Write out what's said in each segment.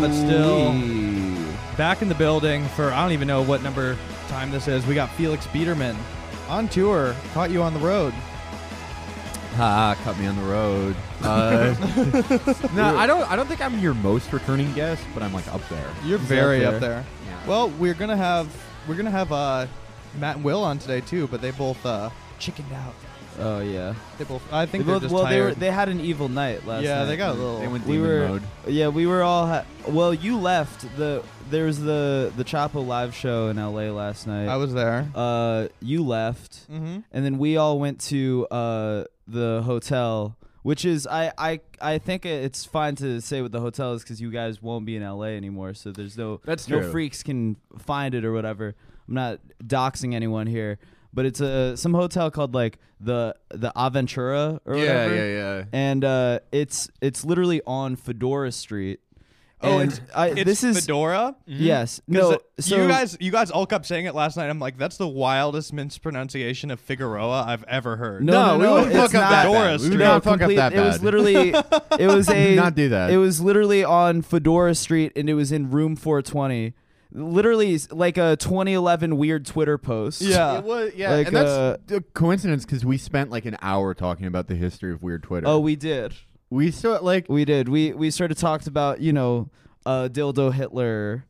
welcome to Yeah But Still. Back in the building for I don't even know what number time this is. We got Felix Biederman on tour. Caught you on the road. Ha, cut me on the road. Uh, no, I don't. I don't think I'm your most returning guest, but I'm like up there. You're very up up there. Yeah. Well, we're gonna have we're gonna have uh, Matt and Will on today too, but they both uh, chickened out. Oh yeah. They both. I think they're both, just well, they were tired. they had an evil night last night. yeah, night. they got a little. they went we demon were- mode. Yeah, we were all. Ha- well, you left the. There was the the Chapo live show in L.A. last night. I was there. uh, you left, Mm-hmm. and then we all went to uh the hotel, which is I I I think it's fine to say what the hotel is because you guys won't be in L.A. anymore, so there's no That's no true. freaks can find it or whatever. I'm not doxing anyone here, but it's a some hotel called like the the Aventura or Yeah, whatever. yeah, yeah. and uh, it's it's literally on Fedora Street. Oh, And it's, I, it's this is Fedora. Yes, no. it- So you guys, you guys all kept saying it last night. I'm like, that's the wildest mispronunciation of Figueroa I've ever heard. No, No, no, we no, wouldn't it's fuck up that Dora bad. We Street. would no, not fuck up complete- that It was literally, it was a, not do that. it was literally on Fedora Street, and it was in room 420. Literally, like a 2011 weird Twitter post. Yeah. It was, yeah, Like, and that's uh, a coincidence because we spent like an hour talking about the history of weird Twitter. Oh, we did. we still like We did. We we sort of talked about you know, uh, dildo Hitler.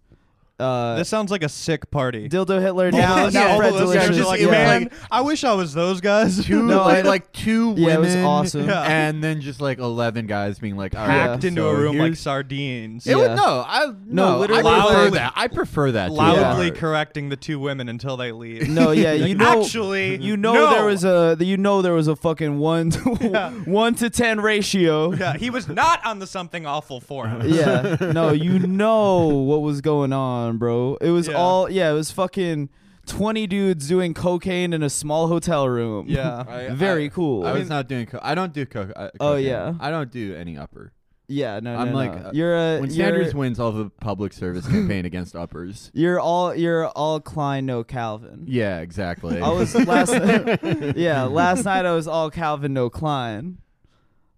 Uh, This sounds like a sick party. dildo Hitler now. now Fred Delicious. are like, Yeah. man, I wish I was those guys. two No, like, I- like two women. Yeah, it was awesome. Yeah. And then just like eleven guys being like, all right, Packed into so a room like here's- sardines. It Yeah. was no, I no, literally, I prefer like- that. I prefer that. to loudly that. correcting the two women until they leave. No, yeah, you know. Actually, You know no. there was a you know there was a fucking one to, Yeah. one to ten ratio. Yeah, he was not on the something awful for him. Yeah. No, you know what was going on, bro. It was Yeah. all yeah, it was fucking twenty dudes doing cocaine in a small hotel room. Yeah. I- Very I- cool. I I was not doing. Co- I don't do coke. Uh, Oh, yeah. I don't do any upper. yeah, no, no, I'm no. like, uh, you're a When you're, Sanders wins, all the public service campaign against uppers. you're all you're all Klein, no Calvin. Yeah, exactly. I was last yeah, last night I was all Calvin, no Klein.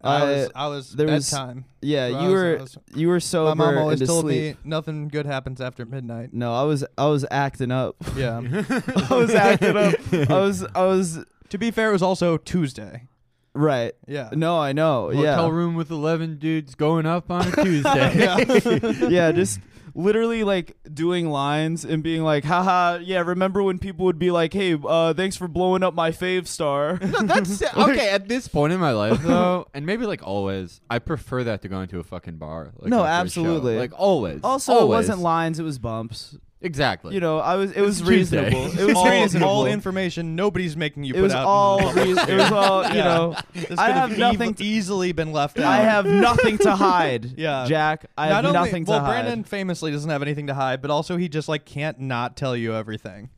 I was, I was there was- bedtime. yeah, I you was- I were was- you were sober My mom always and told asleep. me nothing good happens after midnight. No, I was I was acting up. Yeah. I was acting up. I was I was to be fair, it was also Tuesday. right. Yeah. No, I know. Hotel yeah. room with eleven dudes going up on a Tuesday. yeah, just literally like doing lines and being like, haha, yeah, remember when people would be like, hey, uh, thanks for blowing up my Favstar? No, that's okay. At this point in my life, though, and maybe like always, I prefer that to going to a fucking bar. Like, No, after a show. absolutely. Like always. also, it Always. wasn't lines, it was bumps. Exactly. You know, I was it was Tuesday. reasonable. It was all, reasonable. all information. Nobody's making you it put was out. all rea- it was all, you know, I have nothing to- easily been left out. I have nothing to hide. Yeah. Jack, I Not have only- nothing to hide. well, hide. Brandon famously doesn't have anything to hide, but also he just like can't not tell you everything.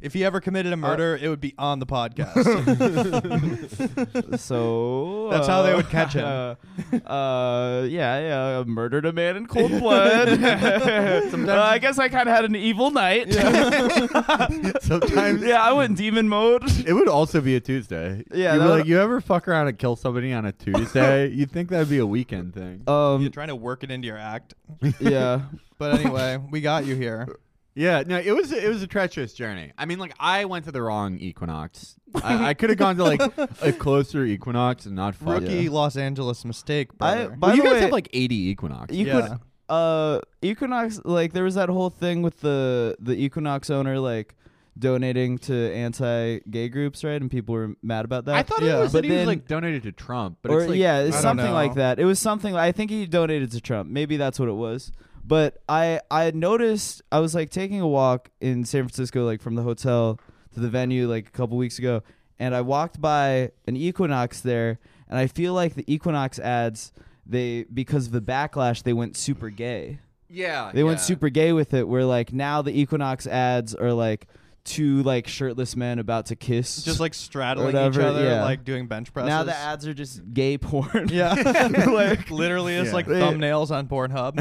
If he ever committed a murder, it would be on the podcast. so That's how they uh, would catch him. Uh, yeah, yeah, murdered a man in cold blood. Uh, I guess I kind of had an evil night. Yeah. Sometimes yeah, I went demon mode. it would also be a Tuesday. Yeah, You'd be that would- like, you ever fuck around and kill somebody on a Tuesday? You'd think that'd be a weekend thing. You're Um, trying to work it into your act. yeah, But anyway, we got you here. Yeah, no, it was it was a treacherous journey. I mean, like I went to the wrong equinox. I, I could have gone to like a closer equinox and not fuck. Rookie Los Angeles mistake, I- brother. by Well, you the guys way- have like eighty equinox. you Yeah. could. Uh, Equinox, like there was that whole thing with the the Equinox owner, like donating to anti-gay groups, right? And people were mad about that. I thought Yeah. it was But that he was then- like donated to Trump, but or it's like, yeah, I it's don't something know. like that. It was something. I think he donated to Trump. Maybe that's what it was. But I I had noticed I was like taking a walk in San Francisco, like from the hotel to the venue, like a couple weeks ago, and I walked by an Equinox there, and I feel like the Equinox ads they because of the backlash they went super gay. yeah, They went super gay with it. Where like now the Equinox ads are like two like shirtless men about to kiss. just like straddling Whatever, each other, yeah. like doing bench presses. now the ads are just gay porn. yeah, Like- literally, it's Yeah. like They- thumbnails on Pornhub.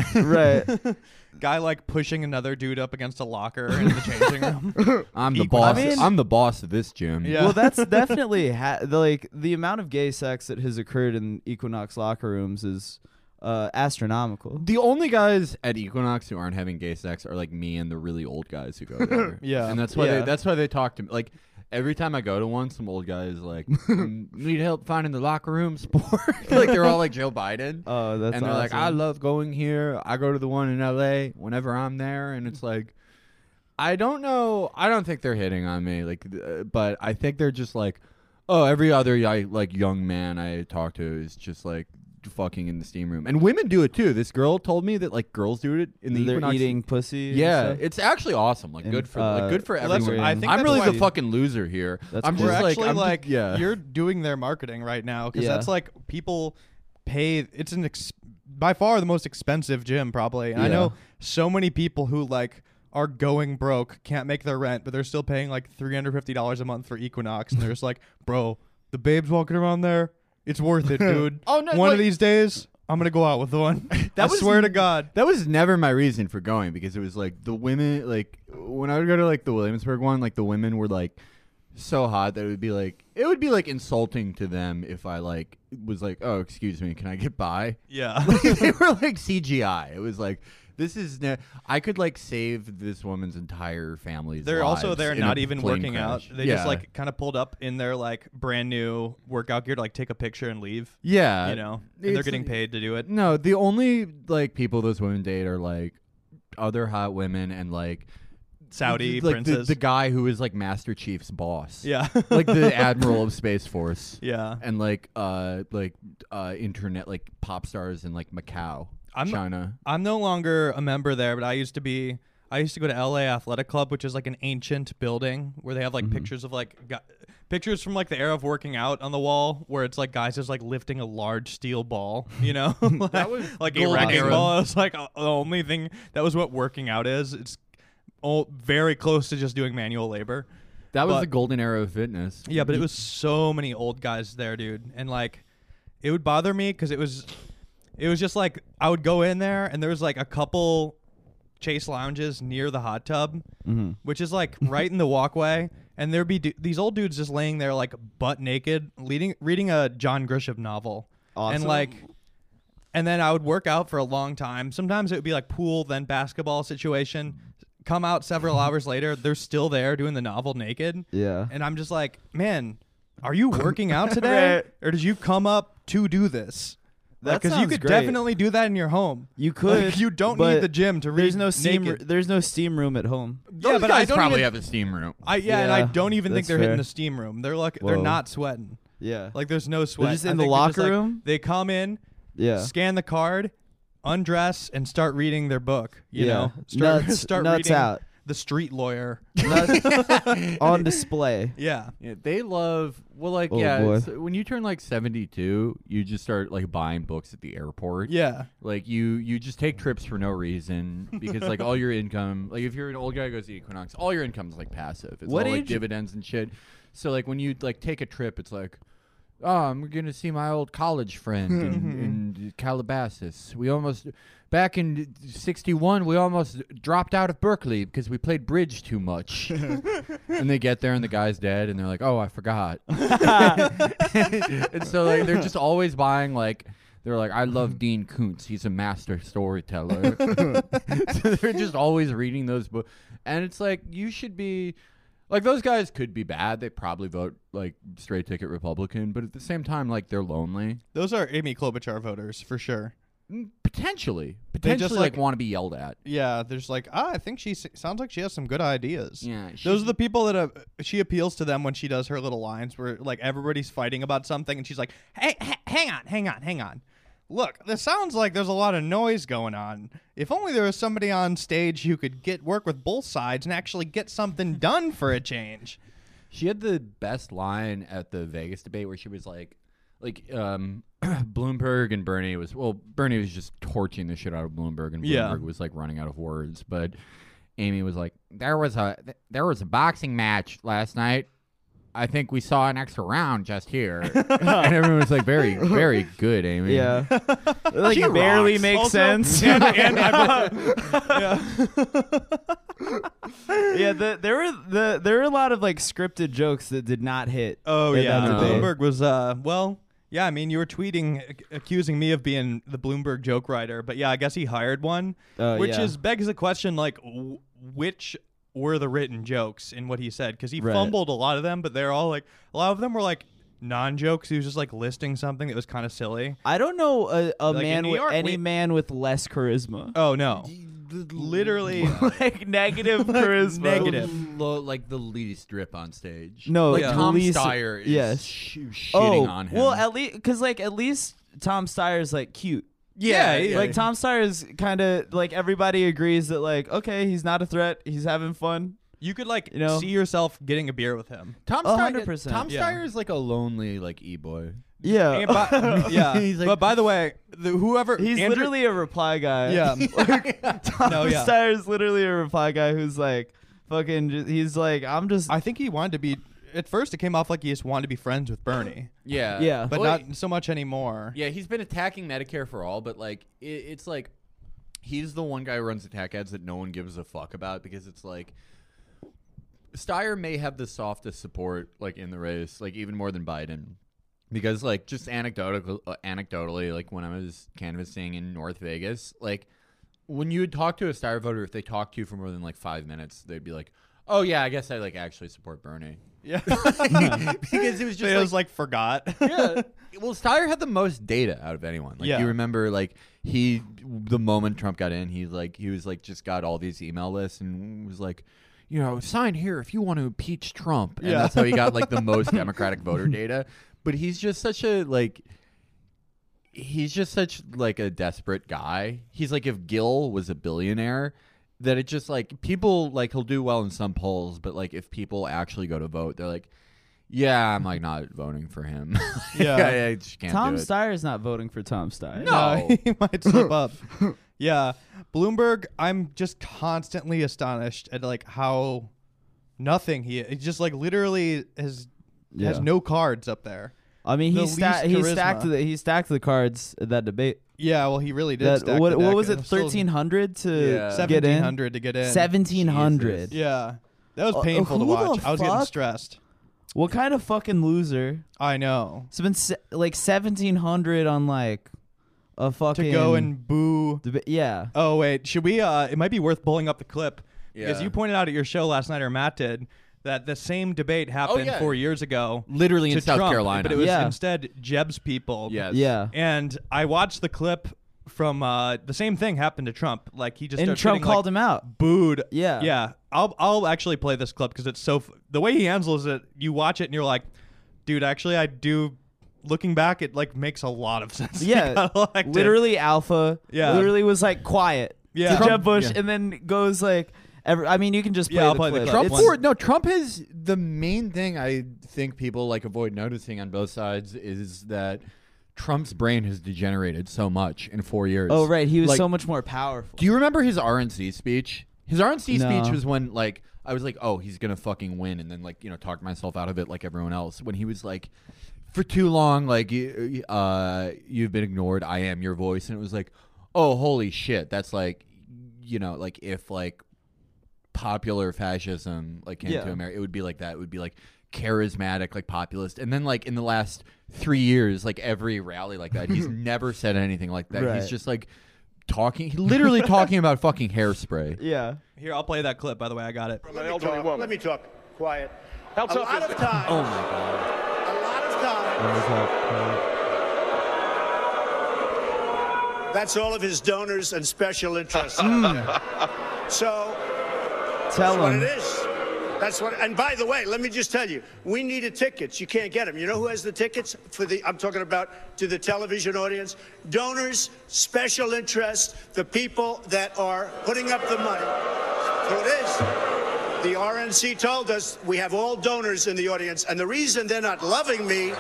right. Guy like pushing another dude up against a locker in the changing room. I'm the Equinox. boss. I mean- I'm the boss of this gym. Yeah. Well, that's definitely ha- the, like the amount of gay sex that has occurred in Equinox locker rooms is uh, astronomical. The only guys at Equinox who aren't having gay sex are like me and the really old guys who go there. Yeah. and that's why Yeah. they that's why they talk to me. Like every time I go to one, some old guy is like, "Mm, "Need help finding the locker room sport?" like they're all like Joe Biden. Oh, that's and they're like, I love going here. I go to the one in LA whenever I'm there, and it's like, I don't know. I don't think they're hitting on me, like, uh, but I think they're just like, oh, every other like young man I talk to is just like fucking in the steam room, and women do it too. This girl told me that like girls do it in the They're Equinox- eating pussy. and Yeah, stuff? it's actually awesome. Like And, good for uh, like good for Well, that's- everyone. I think I'm that's really why- the fucking loser here. That's I'm cool. We're just like actually I'm like, just, yeah. you're doing their marketing right now because Yeah. that's like people pay. It's an ex- by far the most expensive gym probably. And I Yeah. know so many people who like are going broke, can't make their rent, but they're still paying like three hundred fifty dollars a month for Equinox, and they're just like, bro, the babes walking around there, it's worth it, dude. Oh, no, one like- of these days. I'm gonna go out with the one. That I was- swear to God. That was never my reason for going because it was like the women like when I would go to like the Williamsburg one, like the women were like so hot that it would be like it would be like insulting to them if I like was like, Oh, excuse me, can I get by? Yeah. they were like CGI. It was like this is ne- I could like save this woman's entire family's They're also they're not even working crash. out. They yeah. just like kind of pulled up in their like brand new workout gear to like take a picture and leave. yeah, you know, and they're getting paid to do it. No, the only like people those women date are like other hot women and like Saudi like princes. The, the guy who is like Master Chief's boss. yeah, like the admiral of Space Force. yeah. And like uh like uh internet like pop stars in like Macau, I'm- China. I'm no longer a member there, but I used to be. I used to go to LA Athletic Club, which is like an ancient building where they have like pictures of like gu- pictures from like the era of working out on the wall, where it's like guys just like lifting a large steel ball, you know, like, That was like a wrecking era. ball. It's like uh, the only thing that was what working out is. It's all very close to just doing manual labor. That was but- the golden era of fitness. Yeah, but it was so many old guys there, dude, and like it would bother me because it was it was just like I would go in there and there was like a couple chase lounges near the hot tub, Mhm. which is like right in the walkway, and there'd be du- these old dudes just laying there like butt naked, leading reading a John Grisham novel, Awesome. and like. And then I would work out for a long time. Sometimes it would be like pool, then basketball situation. Come out several hours later, they're still there doing the novel naked. Yeah. And I'm just like, man, are you working out today, Right. or did you come up to do this? That Because you sounds could great. definitely do that in your home. You Like, could. you don't but need the gym to read. There's no steam. naked. There's no steam room at home. yeah, but I guys don't probably even, have a steam room. I yeah, and I Yeah, don't even think that's they're hitting the steam room. They're like they're Whoa. not sweating. Yeah. Like there's no sweat. just I in the think they're just, locker like, room? They come in, yeah. scan the card, undress, and start reading their book. You yeah. know, start nuts, start nuts reading out. the Street Lawyer. Nuts on display. Yeah. Yeah, they love well, like Oh, yeah. boy. it's- when you turn like seventy-two, you just start like buying books at the airport. Yeah. Like you, you just take trips for no reason because like all your income, like if you're an old guy who goes to Equinox, all your income is like passive. It's What all like age- dividends and shit. So like when you like take a trip, it's like, oh, I'm gonna see my old college friend in, in Calabasas. We almost back in '61, we almost dropped out of Berkeley because we played bridge too much. and they get there and the guy's dead, and they're like, oh, I forgot. and so like they're just always buying like they're like I love Dean Koontz. He's a master storyteller. so they're just always reading those books, and it's like you should be like those guys could be bad. They probably vote like straight ticket Republican, but at the same time, like they're lonely. Those are Amy Klobuchar voters for sure. Mm, Potentially, They potentially just, like, like- want to be yelled at. Yeah, there's like, ah, I think she s- sounds like she has some good ideas. Yeah, Those are the people that uh, she appeals to them when she does her little lines where like everybody's fighting about something and she's like, "Hey, ha- hang on, hang on, hang on. Look, this sounds like there's a lot of noise going on. If only there was somebody on stage who could get work with both sides and actually get something done for a change." She had the best line at the Vegas debate where she was like, like um, Bloomberg and Bernie was well, Bernie was just torching the shit out of Bloomberg, and Bloomberg Yeah. was like running out of words. But Amy was like, there was a there was a boxing match last night. I think we saw an extra round just here, and everyone was like, very very good, Amy. Yeah. like She barely rocks. makes Also- sense. and, and I yeah. yeah, the, there were the there were a lot of like scripted jokes that did not hit. Oh in yeah, that No. debate. Bloomberg was uh well, Yeah, I mean, you were tweeting ac- accusing me of being the Bloomberg joke writer, but yeah, I guess he hired one, Uh, which yeah. is begs the question like, w- which were the written jokes in what he said? Because he Right. fumbled a lot of them, but they're all like a lot of them were like non-jokes. He was just like listing something that was kind of silly. I don't know a, a Like, man New with any we- man with less charisma. Oh no, literally. like negative charisma. negative. Lo- like the least drip on stage. No, like yeah. Tom the least- Steyer is yes. sh- oh, shitting Oh, on him. well, at least because like at least Tom Steyer's like cute. Yeah, yeah. Like Tom Steyer's kind of like everybody agrees that like okay, he's not a threat. He's having fun. You could like You know? see yourself getting a beer with him. Tom A Steyer, hundred percent. Tom Yeah. Steyer is like a lonely like e boy. Yeah, And by- yeah, He's like- but by the way, the, whoever he's Andrew- literally a reply guy. yeah. Tom No, yeah. Steyer's literally a reply guy who's like fucking. Just, he's like I'm just. I think he wanted to be. At first, it came off like he just wanted to be friends with Bernie, Yeah, Yeah. but Well, not so much anymore. Yeah, he's been attacking Medicare for all, but like it, it's like he's the one guy who runs attack ads that no one gives a fuck about because it's like Steyer may have the softest support like in the race, like even more than Biden. Because like just anecdotal uh, anecdotally, like when I was canvassing in North Vegas, like when you would talk to a Steyer voter, if they talked to you for more than like five minutes, they'd be like, "Oh yeah, I guess I like actually support Bernie." Yeah, because it was just they like, was like forgot. yeah. Well, Steyer had the most data out of anyone. Like, Yeah. you remember, like he, the moment Trump got in, he like he was like just got all these email lists and was like, you know, sign here if you want to impeach Trump. And Yeah. that's how he got like the most Democratic voter data. But he's just such a like. He's just such like a desperate guy. He's like if Gill was a billionaire, that it just like people like he'll do well in some polls, but like if people actually go to vote, they're like, yeah, I'm like not voting for him. Yeah. I, I just can't Tom do it. Steyer's not voting for Tom Steyer. No. he might slip up. Yeah, Bloomberg. I'm just constantly astonished at like how nothing he. He just like literally has has no cards up there. I mean The he sta- least he stacked the he stacked the cards at that debate. Yeah, well, he really did. That stack what the what was it? Thirteen hundred to Yeah. get in. hundred to get in. Seventeen hundred. Yeah, that was Uh, painful to watch. I was getting stressed. What kind of fucking loser? I know. It's been se- like seventeen hundred on like a fucking To go and boo. deba- yeah. Oh wait, should we? uh It might be worth pulling up the clip because you pointed out at your show last night, or Matt did, that the same debate happened yeah. four years ago. Literally in South Trump, Carolina. but it was Yeah. instead Jeb's people. Yes. Yeah. And I watched the clip from uh the same thing happened to Trump. Like he just And started Trump getting, called like, him out. booed. Yeah. Yeah. I'll I'll actually play this clip because it's so f- the way he handles it. You watch it and you're like, dude, actually, I do. Looking back, it like makes a lot of sense. He Yeah. got elected. Literally alpha. Yeah. Literally was like quiet. Yeah. To Trump- Jeb Bush yeah. and then goes like every, I mean you can just play Yeah, I'll the play the clip. clip. Trump It's- forward. No, Trump is the main thing I think people like avoid noticing on both sides is that Trump's brain has degenerated so much in four years. Oh right, he was Like, so much more powerful. Do you remember his RNC speech? His RNC No. speech was when like I was like, oh, he's gonna fucking win, and then like you know talk myself out of it like everyone else. When he was like, for too long, like you, uh, you've been ignored. I am your voice, and it was like, oh, holy shit, that's like, you know, like if like popular fascism like came Yeah. to America, it would be like that. It would be like charismatic, like populist, and then like in the last three years, like every rally like that, he's never said anything like that. Right. He's just like talking, literally talking about fucking hairspray. Yeah. Here, I'll play that clip. By the way, I got it. From an elderly woman. Let me talk. Quiet. How a lot of it? times. Oh my god. A lot of times. That's all of his donors and special interests. Hmm. so Tell that's what it is. That's what. And by the way, let me just tell you, we needed tickets. You can't get them. You know who has the tickets for the? I'm talking about to the television audience. Donors, special interests, the people that are putting up the money. So it is. The RNC told us we have all donors in the audience, and the reason they're not loving me,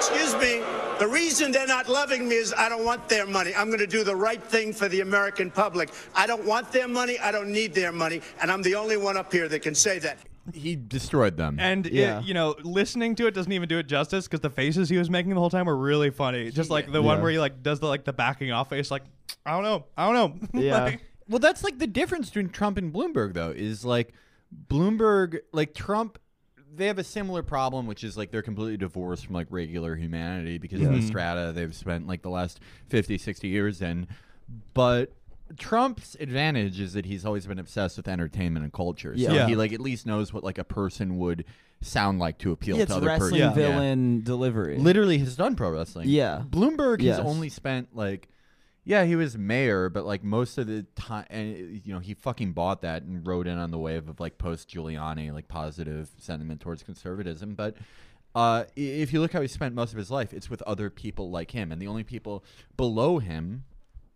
excuse me, the reason they're not loving me is I don't want their money. I'm going to do the right thing for the American public. I don't want their money. I don't need their money. And I'm the only one up here that can say that. He destroyed them. And it- Yeah. you know, listening to it doesn't even do it justice because the faces he was making the whole time were really funny. Just like the one where he like does the like the backing off face, like I don't know, I don't know. Yeah. Like, Well, that's like the difference between Trump and Bloomberg, though, is like Bloomberg, like Trump, they have a similar problem, which is like they're completely divorced from like regular humanity because of the strata they've spent like the last 50, 60 years in. But Trump's advantage is that he's always been obsessed with entertainment and culture. So Yeah. he like at least knows what like a person would sound like to appeal Yeah, to other wrestling person. villain delivery. Literally has done pro wrestling. Yeah. Bloomberg Yes. has only spent like yeah, he was mayor, but like most of the time, and you know, he fucking bought that and rode in on the wave of like post Giuliani, like positive sentiment towards conservatism. But uh, if you look how he spent most of his life, it's with other people like him, and the only people below him,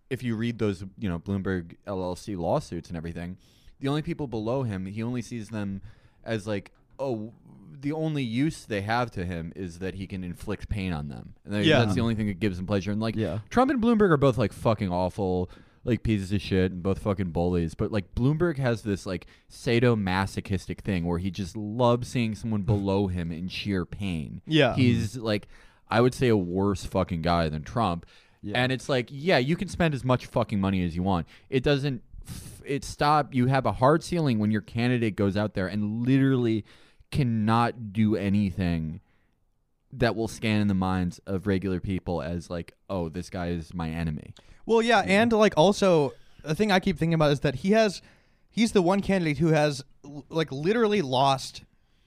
if you read those, you know, Bloomberg LLC lawsuits and everything, the only people below him, he only sees them as like, oh, the only use they have to him is that he can inflict pain on them, and Yeah. that's the only thing that gives him pleasure. And like, Yeah. Trump and Bloomberg are both like fucking awful, like pieces of shit, and both fucking bullies. But like Bloomberg has this like sadomasochistic thing where he just loves seeing someone below him in sheer pain. Yeah. he's like, I would say a worse fucking guy than Trump. Yeah. And it's like, yeah, you can spend as much fucking money as you want. It doesn't. f- It stop. You have a hard ceiling when your candidate goes out there and literally cannot do anything that will scan in the minds of regular people as like, oh, this guy is my enemy. Well, yeah, and like also the thing I keep thinking about is that he has he's the one candidate who has l- like literally lost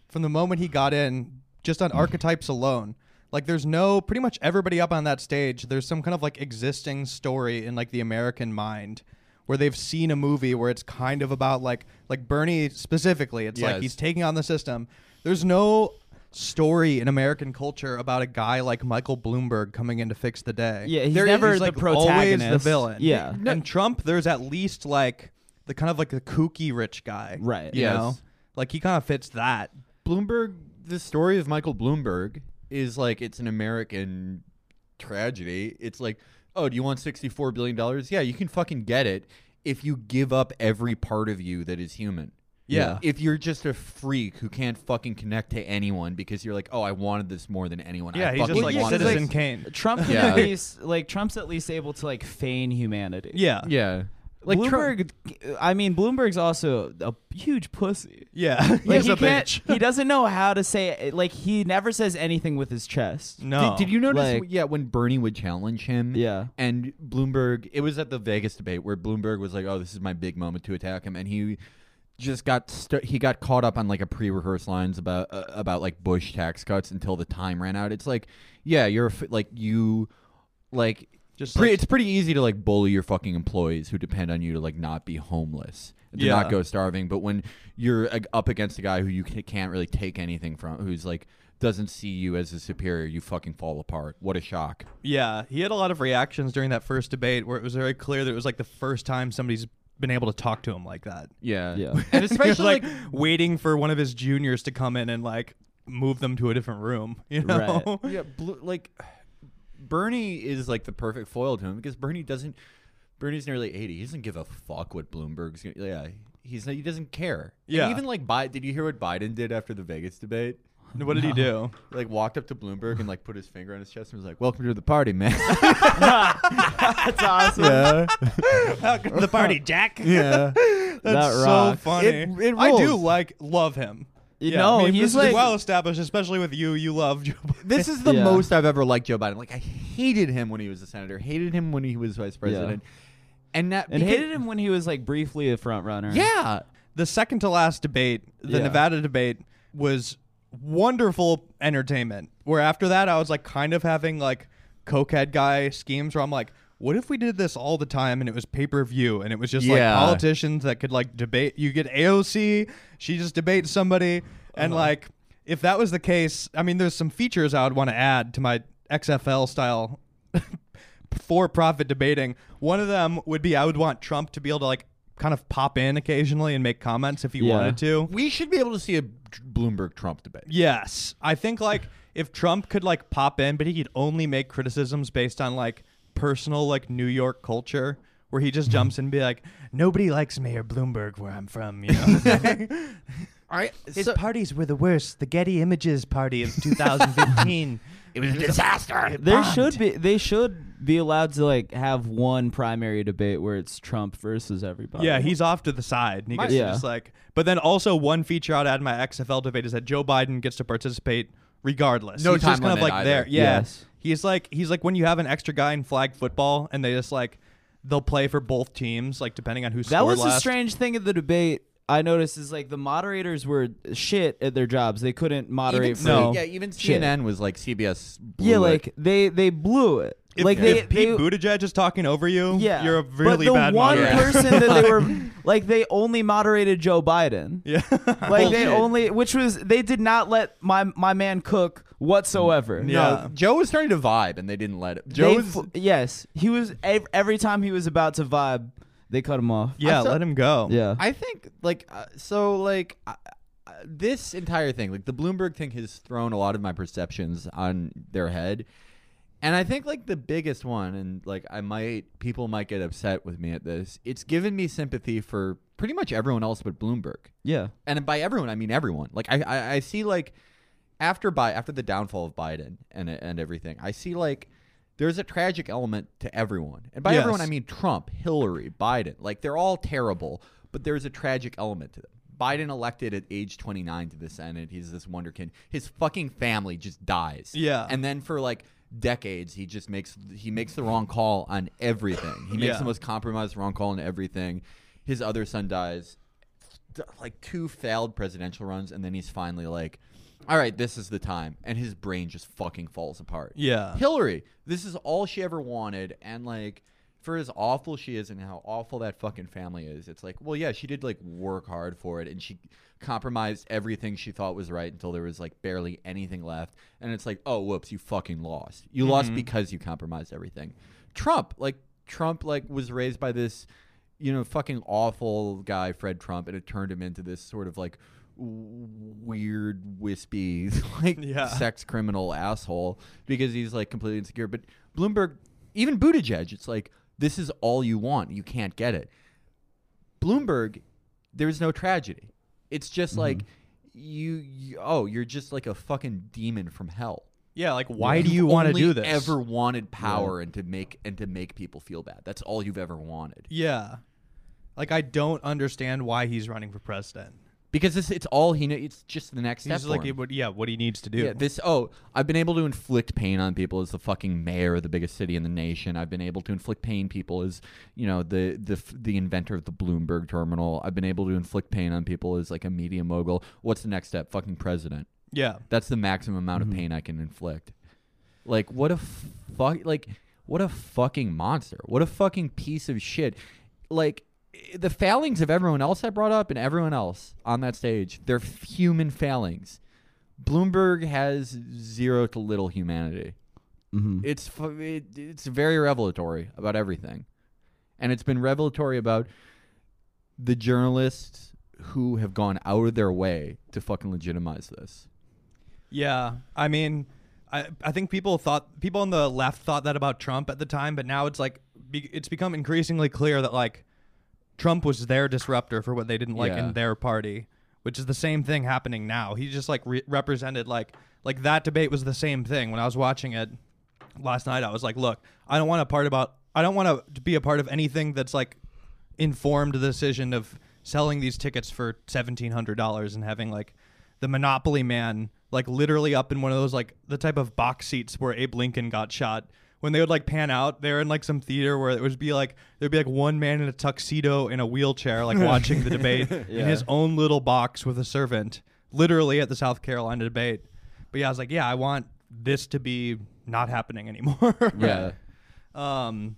from the moment he got in just on mm. archetypes alone. Like there's no pretty much everybody up on that stage, there's some kind of like existing story in like the American mind where they've seen a movie where it's kind of about like like Bernie specifically. It's like Yes. he's taking on the system. There's no story in American culture about a guy like Michael Bloomberg coming in to fix the day. Yeah, he's There is- never he's, the like, protagonist. Always the villain. Yeah. And Trump, there's at least like the kind of like the kooky rich guy. Right. You Yes. know? Like he kind of fits that. Bloomberg, the story of Michael Bloomberg is like it's an American tragedy. It's like, oh, do you want $64 billion? Yeah, you can fucking get it if you give up every part of you that is human. Yeah. If you're just a freak who can't fucking connect to anyone because you're like, oh, I wanted this more than anyone. Yeah, I he's fucking just like yeah, 'cause, wanted Citizen this. Kane. Trump Yeah. at least like Trump's at least able to like feign humanity. Yeah. Yeah. Like Trump- Bloomberg, I mean, Bloomberg's also a huge pussy. Yeah. Like he's he a bitch. he doesn't know how to say like he never says anything with his chest. No. Did, did you notice? Like- yeah, when Bernie would challenge him. Yeah. And Bloomberg, it was at the Vegas debate where Bloomberg was like, "Oh, this is my big moment to attack him," and he just got stu- he got caught up on like a pre-rehearsed lines about uh, about like Bush tax cuts until the time ran out. It's like, yeah, you're like you like Just pre- like- it's pretty easy to like bully your fucking employees who depend on you to like not be homeless to Yeah. not go starving. But when you're uh, up against a guy who you can't really take anything from, who's like doesn't see you as a superior, you fucking fall apart. What a shock. Yeah. He had a lot of reactions during that first debate where it was very clear that it was like the first time somebody's been able to talk to him like that. Yeah, Yeah. and He especially like, like waiting for one of his juniors to come in and like move them to a different room. You know? yeah, Blu- like Bernie is like the perfect foil to him because Bernie doesn't. Bernie's nearly eighty. He doesn't give a fuck what Bloomberg's. Gonna, yeah, he's he doesn't care. And Yeah. even like Biden. Did you hear what Biden did after the Vegas debate? What did he do? Like walked up to Bloomberg and like put his finger on his chest and was like, "Welcome to the party, man." That's awesome. yeah, Welcome to the party, Jack. yeah. That's That so funny. It- it I do like love him. You Yeah, know, I mean, he's this like is well established, especially with you. You love Joe Biden. This is the Yeah. most I've ever liked Joe Biden. Like I hated him when he was a senator. Hated him when he was vice president. And that and hated him when he was like briefly a front runner. Yeah, the second to last debate, the Yeah. Nevada debate, was wonderful entertainment. Where after that, I was like kind of having like cokehead guy schemes where I'm like, what if we did this all the time and it was pay per view and it was just Yeah. like politicians that could like debate? You get AOC, she just debates somebody, and Uh-huh. like if that was the case, I mean, there's some features I would want to add to my XFL style for profit debating. One of them would be I would want Trump to be able to like kind of pop in occasionally and make comments if he Yeah. wanted to. we should be able to see a Bloomberg Trump debate. Yes. I think like if Trump could like pop in, but he could only make criticisms based on like personal like New York culture. Where he just jumps mm-hmm. in and be like, nobody likes Mayor Bloomberg where I'm from, you know. I His parties were the worst. The Getty Images party of 2015. it was a disaster. There should be. They should be allowed to like have one primary debate where it's Trump versus everybody. Yeah, he's off to the side. And he My- gets to Yeah. just like, but then also one feature I'd add in my XFL debate is that Joe Biden gets to participate regardless. No he's time just kind of limit like either. there. Yeah, Yes. He's like he's like when you have an extra guy in flag football and they just like they'll play for both teams like depending on who that scored was last. a strange thing of the debate. I noticed is like the moderators were shit at their jobs. They couldn't moderate. Even, for No. yeah, even Shit. CNN was like CBS. blew Yeah, it. like they they blew it. If, like if Pete they Buttigieg is talking over you, yeah, you're a really but really the bad one moderator. person that they were like they only moderated Joe Biden. yeah, Like they Bullshit. only, which was they did not let my my man cook whatsoever. Yeah. no, Joe was starting to vibe, and they didn't let it. They Joe was. f- yes, he was ev- every time he was about to vibe, they cut him off. yeah, saw- let him go. Yeah, I think like uh, so like uh, uh, this entire thing, like the Bloomberg thing, has thrown a lot of my perceptions on their head, and I think like the biggest one, and like I might people might get upset with me at this. It's given me sympathy for pretty much everyone else but Bloomberg, yeah, and by everyone I mean everyone. Like I I, I see like after by after the downfall of Biden and and everything, I see like. There's a tragic element to everyone. And by Yes. everyone, I mean Trump, Hillary, Biden. Like, they're all terrible, but there's a tragic element to them. Biden elected at age 29 to the Senate. He's this wonderkind. His fucking family just dies. Yeah. And then for like decades, he just makes he makes the wrong call on everything. He makes Yeah. the most compromised wrong call on everything. His other son dies. Like two failed presidential runs, and then he's finally like, "All right, this is the time," and his brain just fucking falls apart. Yeah. Hillary, this is all she ever wanted, and like for as awful she is and how awful that fucking family is, it's like, well, yeah, she did like work hard for it, and she compromised everything she thought was right until there was like barely anything left, and it's like, oh, whoops, you fucking lost. You mm-hmm. lost because you compromised everything. Trump, like Trump, like was raised by this, you know, fucking awful guy, Fred Trump, and it turned him into this sort of like weird, wispy, like Yeah. sex criminal asshole because he's like completely insecure. But Bloomberg, even Buttigieg, it's like this is all you want. You can't get it. Bloomberg, there's no tragedy. It's just Mm-hmm. like you, you. Oh, you're just like a fucking demon from hell. Yeah, like why do You've you want to do this? Ever wanted power and to make and to make people feel bad. That's all you've ever wanted. Yeah. Like I don't understand why he's running for president. Because this, it's all he. kn- It's just the next step. He's for like, him. what, yeah, what he needs to do. Yeah, this. Oh, I've been able to inflict pain on people as the fucking mayor of the biggest city in the nation. I've been able to inflict pain people as you know the the the inventor of the Bloomberg terminal. I've been able to inflict pain on people as like a media mogul. What's the next step? Fucking president. yeah. That's the maximum amount of mm-hmm. pain I can inflict. Like what a fuck. Like what a fucking monster. What a fucking piece of shit. Like the failings of everyone else I brought up and everyone else on that stage, they're human failings. Bloomberg has zero to little humanity. Mhm. It's it, it's very revelatory about everything, and it's been revelatory about the journalists who have gone out of their way to fucking legitimize this. Yeah, I mean, I I think people thought people on the left thought that about Trump at the time, but now it's like be, it's become increasingly clear that like Trump was their disruptor for what they didn't like Yeah. in their party, which is the same thing happening now. He just like re- represented like like that debate was the same thing when I was watching it last night. I was like, look, I don't want a part about I don't want to be a part of anything that's like informed the decision of selling these tickets for seventeen hundred dollars and having like the Monopoly man like literally up in one of those like the type of box seats where Abe Lincoln got shot. When they would like pan out, they're in like some theater where it would be like there'd be like one man in a tuxedo in a wheelchair like watching the debate in his own little box with a servant, literally at the South Carolina debate. But yeah, I was like, yeah, I want this to be not happening anymore. Yeah. Um,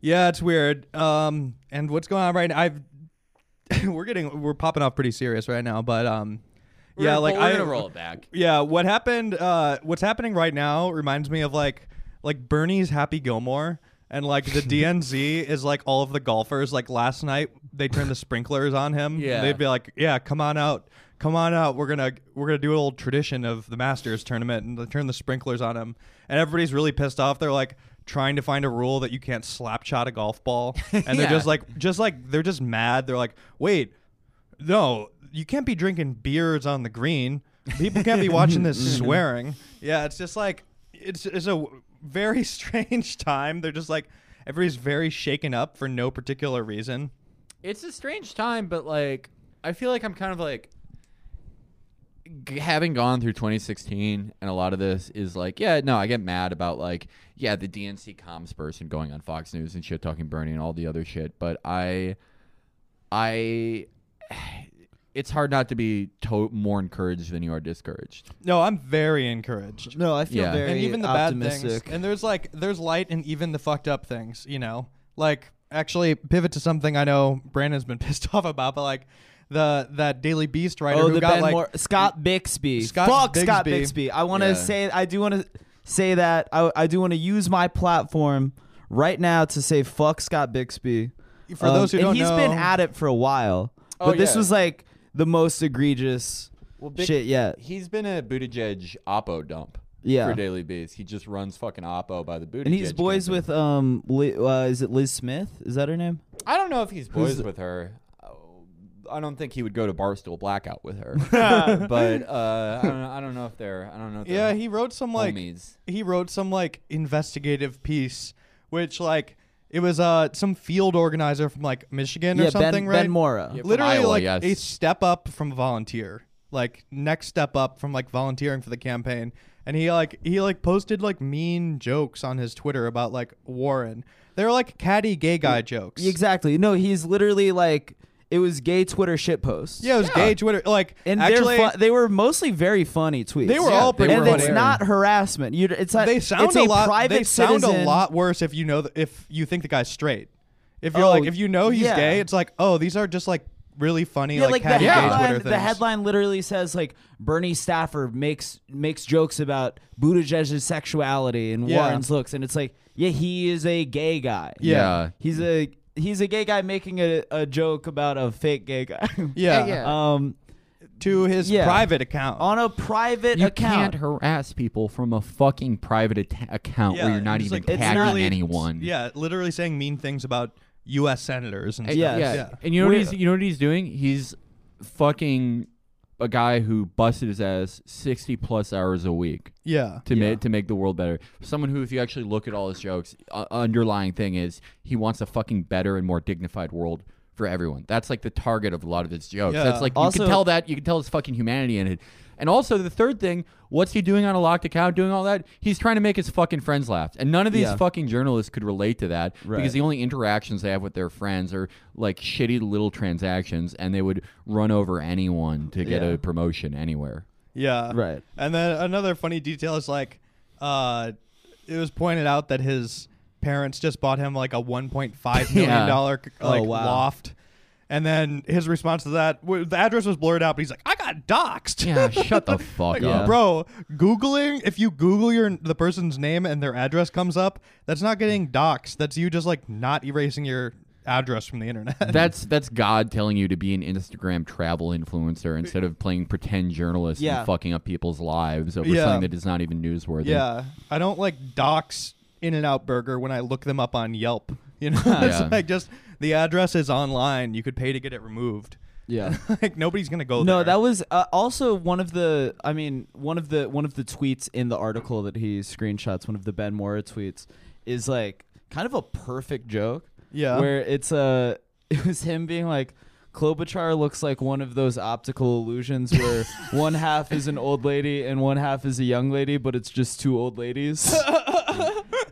yeah, it's weird. Um, and what's going on right now? I've we're getting we're popping off pretty serious right now, but um, yeah, like I, gonna roll it back. yeah, what happened? Uh, what's happening right now reminds me of like like Bernie's Happy Gilmore. And like the DNC is like all of the golfers. Like last night, they turned the sprinklers on him. Yeah. they'd be like, "Yeah, come on out, come on out. We're gonna we're gonna do a little tradition of the Masters tournament and they turn the sprinklers on him." And everybody's really pissed off. They're like trying to find a rule that you can't slap shot a golf ball, and they're Yeah. just like just like they're just mad. They're like, "Wait, no, you can't be drinking beers on the green. People can't be watching this swearing. Yeah, it's just like it's it's a very strange time. They're just like everybody's very shaken up for no particular reason. It's a strange time, but like I feel like I'm kind of like g- having gone through 2016 and a lot of this is like yeah no I get mad about like yeah the DNC comms person going on Fox News and shit talking Bernie and all the other shit but I I it's hard not to be to- more encouraged than you are discouraged No, I'm very encouraged. No, I feel Yeah. very and even the bad optimistic. things. And there's like there's light in even the fucked up things, you know. Like actually pivot to something I know Brandon's been pissed off about, but like the that Daily Beast writer oh, who the got Ben like Mora, Scott Bixby. Scott Fuck Scott Bixby. Bixby. I want to Yeah. say I do want to say that I, I do want to use my platform right now to say fuck Scott Bixby. for Um, those who and don't he's know. been at it for a while, Oh, but this yeah. was like the most egregious well big, shit yet. he's been a Buttigieg oppo dump Yeah. for Daily Beast he just runs fucking oppo by the Buttigieg And he's boys campaign. with um, Li- uh, is it Liz Smith? Is that her name? I don't know if he's boys the- with her. Oh, I don't think he would go to Barstool Blackout with her. but uh, I, don't know, I don't know if they're. I don't know. If yeah, they're he wrote some like homies. he wrote some like investigative piece which like it was uh some field organizer from like Michigan yeah, or something, Ben, right? Ben Mora. Yeah. Literally Iowa, like yes. a step up from a volunteer like next step up from like volunteering for the campaign and he like he like posted like mean jokes on his twitter about like warren They're like catty gay guy jokes Exactly. No, he's literally like it was gay Twitter shit posts. yeah it was Yeah. gay twitter like and actually they're fu- they were mostly very funny tweets. they were Yeah, all they pretty and it's funny. not harassment. You, it's not, they sound it's a a lot Private they sound a citizen- lot worse if you know th- if you think the guy's straight if you're Oh, like if you know he's yeah. gay it's like oh these are just like really funny Yeah, like, like the catty gay headline, twitter the headline literally says like Bernie Stafford makes makes jokes about Buttigieg's sexuality and Yeah. Warren's looks, and it's like, yeah, he is a gay guy. Yeah. he's a he's a gay guy making a, a joke about a fake gay guy. yeah, Yeah. um, to his Yeah. private account on a private You account. You can't harass people from a fucking private at- account where you're not even like, tagging not- literally- anyone. Yeah, literally saying mean things about U.S. senators and And- Yes. stuff. yeah. yeah. And you know what We're- he's you know what he's doing? He's fucking a guy who busted his ass 60 plus hours a week Yeah. to Yeah. make to make the world better. Someone who, if you actually look at all his jokes, uh, underlying thing is he wants a fucking better and more dignified world for everyone. That's like the target of a lot of his jokes. Yeah. That's like you Also- can tell that you can tell his fucking humanity in it. And also the third thing, what's he doing on a locked account? Doing all that? He's trying to make his fucking friends laugh, and none of these Yeah. fucking journalists could relate to that Right. because the only interactions they have with their friends are like shitty little transactions, and they would run over anyone to get Yeah. a promotion anywhere. Yeah. Right. And then another funny detail is like, uh, it was pointed out that his parents just bought him like a 1.5 million Yeah. dollar Oh, like wow. loft. And then his response to that, w- the address was blurred out, but he's like, "I got doxxed." Yeah, shut the fuck Like, up. bro, googling if you Google your the person's name and their address comes up, that's not getting doxxed. That's you just like not erasing your address from the internet. That's that's God telling you to be an Instagram travel influencer instead of playing pretend journalist Yeah. and fucking up people's lives over Yeah. something that is not even newsworthy. Yeah, I don't like dox In-N-Out Burger when I look them up on Yelp. You know, Yeah. it's like just the address is online. You could pay to get it removed. Yeah. like nobody's gonna go there. No, there. that was uh, also one of the. I mean, one of the one of the tweets in the article that he screenshots, one of the Ben Mora tweets, is like kind of a perfect joke. Yeah. Where it's uh, it was him being like. Klobuchar looks like one of those optical illusions where one half is an old lady and one half is a young lady, but it's just two old ladies.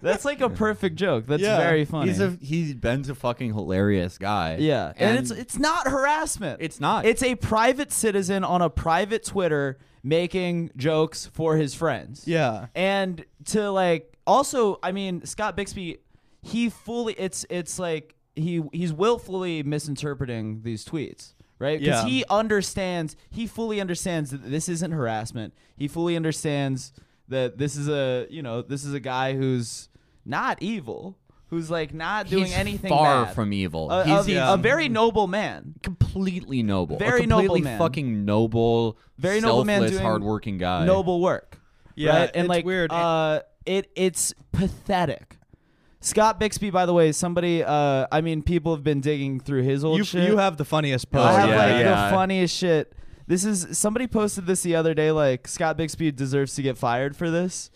That's like a perfect joke. That's Yeah. very funny. He's a he's Ben's a fucking hilarious guy. yeah, and, it's it's not harassment. It's not. It's a private citizen on a private Twitter making jokes for his friends. yeah. And to like also, I mean, Scott Bixby, he fully it's it's like he he's willfully misinterpreting these tweets. Right? Because Yeah. he understands, he fully understands that this isn't harassment. He fully understands that this is a, you know, this is a guy who's not evil, who's like not doing He's anything far bad. from evil. A, he's, a- he's a very noble man. completely noble. Very a noble man. fucking noble, Very noble man selfless, doing hardworking guy. noble work. Yeah, right? and it's like weird. Uh, it it's pathetic. Scott Bixby, by the way, somebody. Uh, I mean, people have been digging through his old You shit. you have the funniest post. I have yeah, like yeah. the funniest shit. This is somebody posted this the other day. Like Scott Bixby deserves to get fired for this,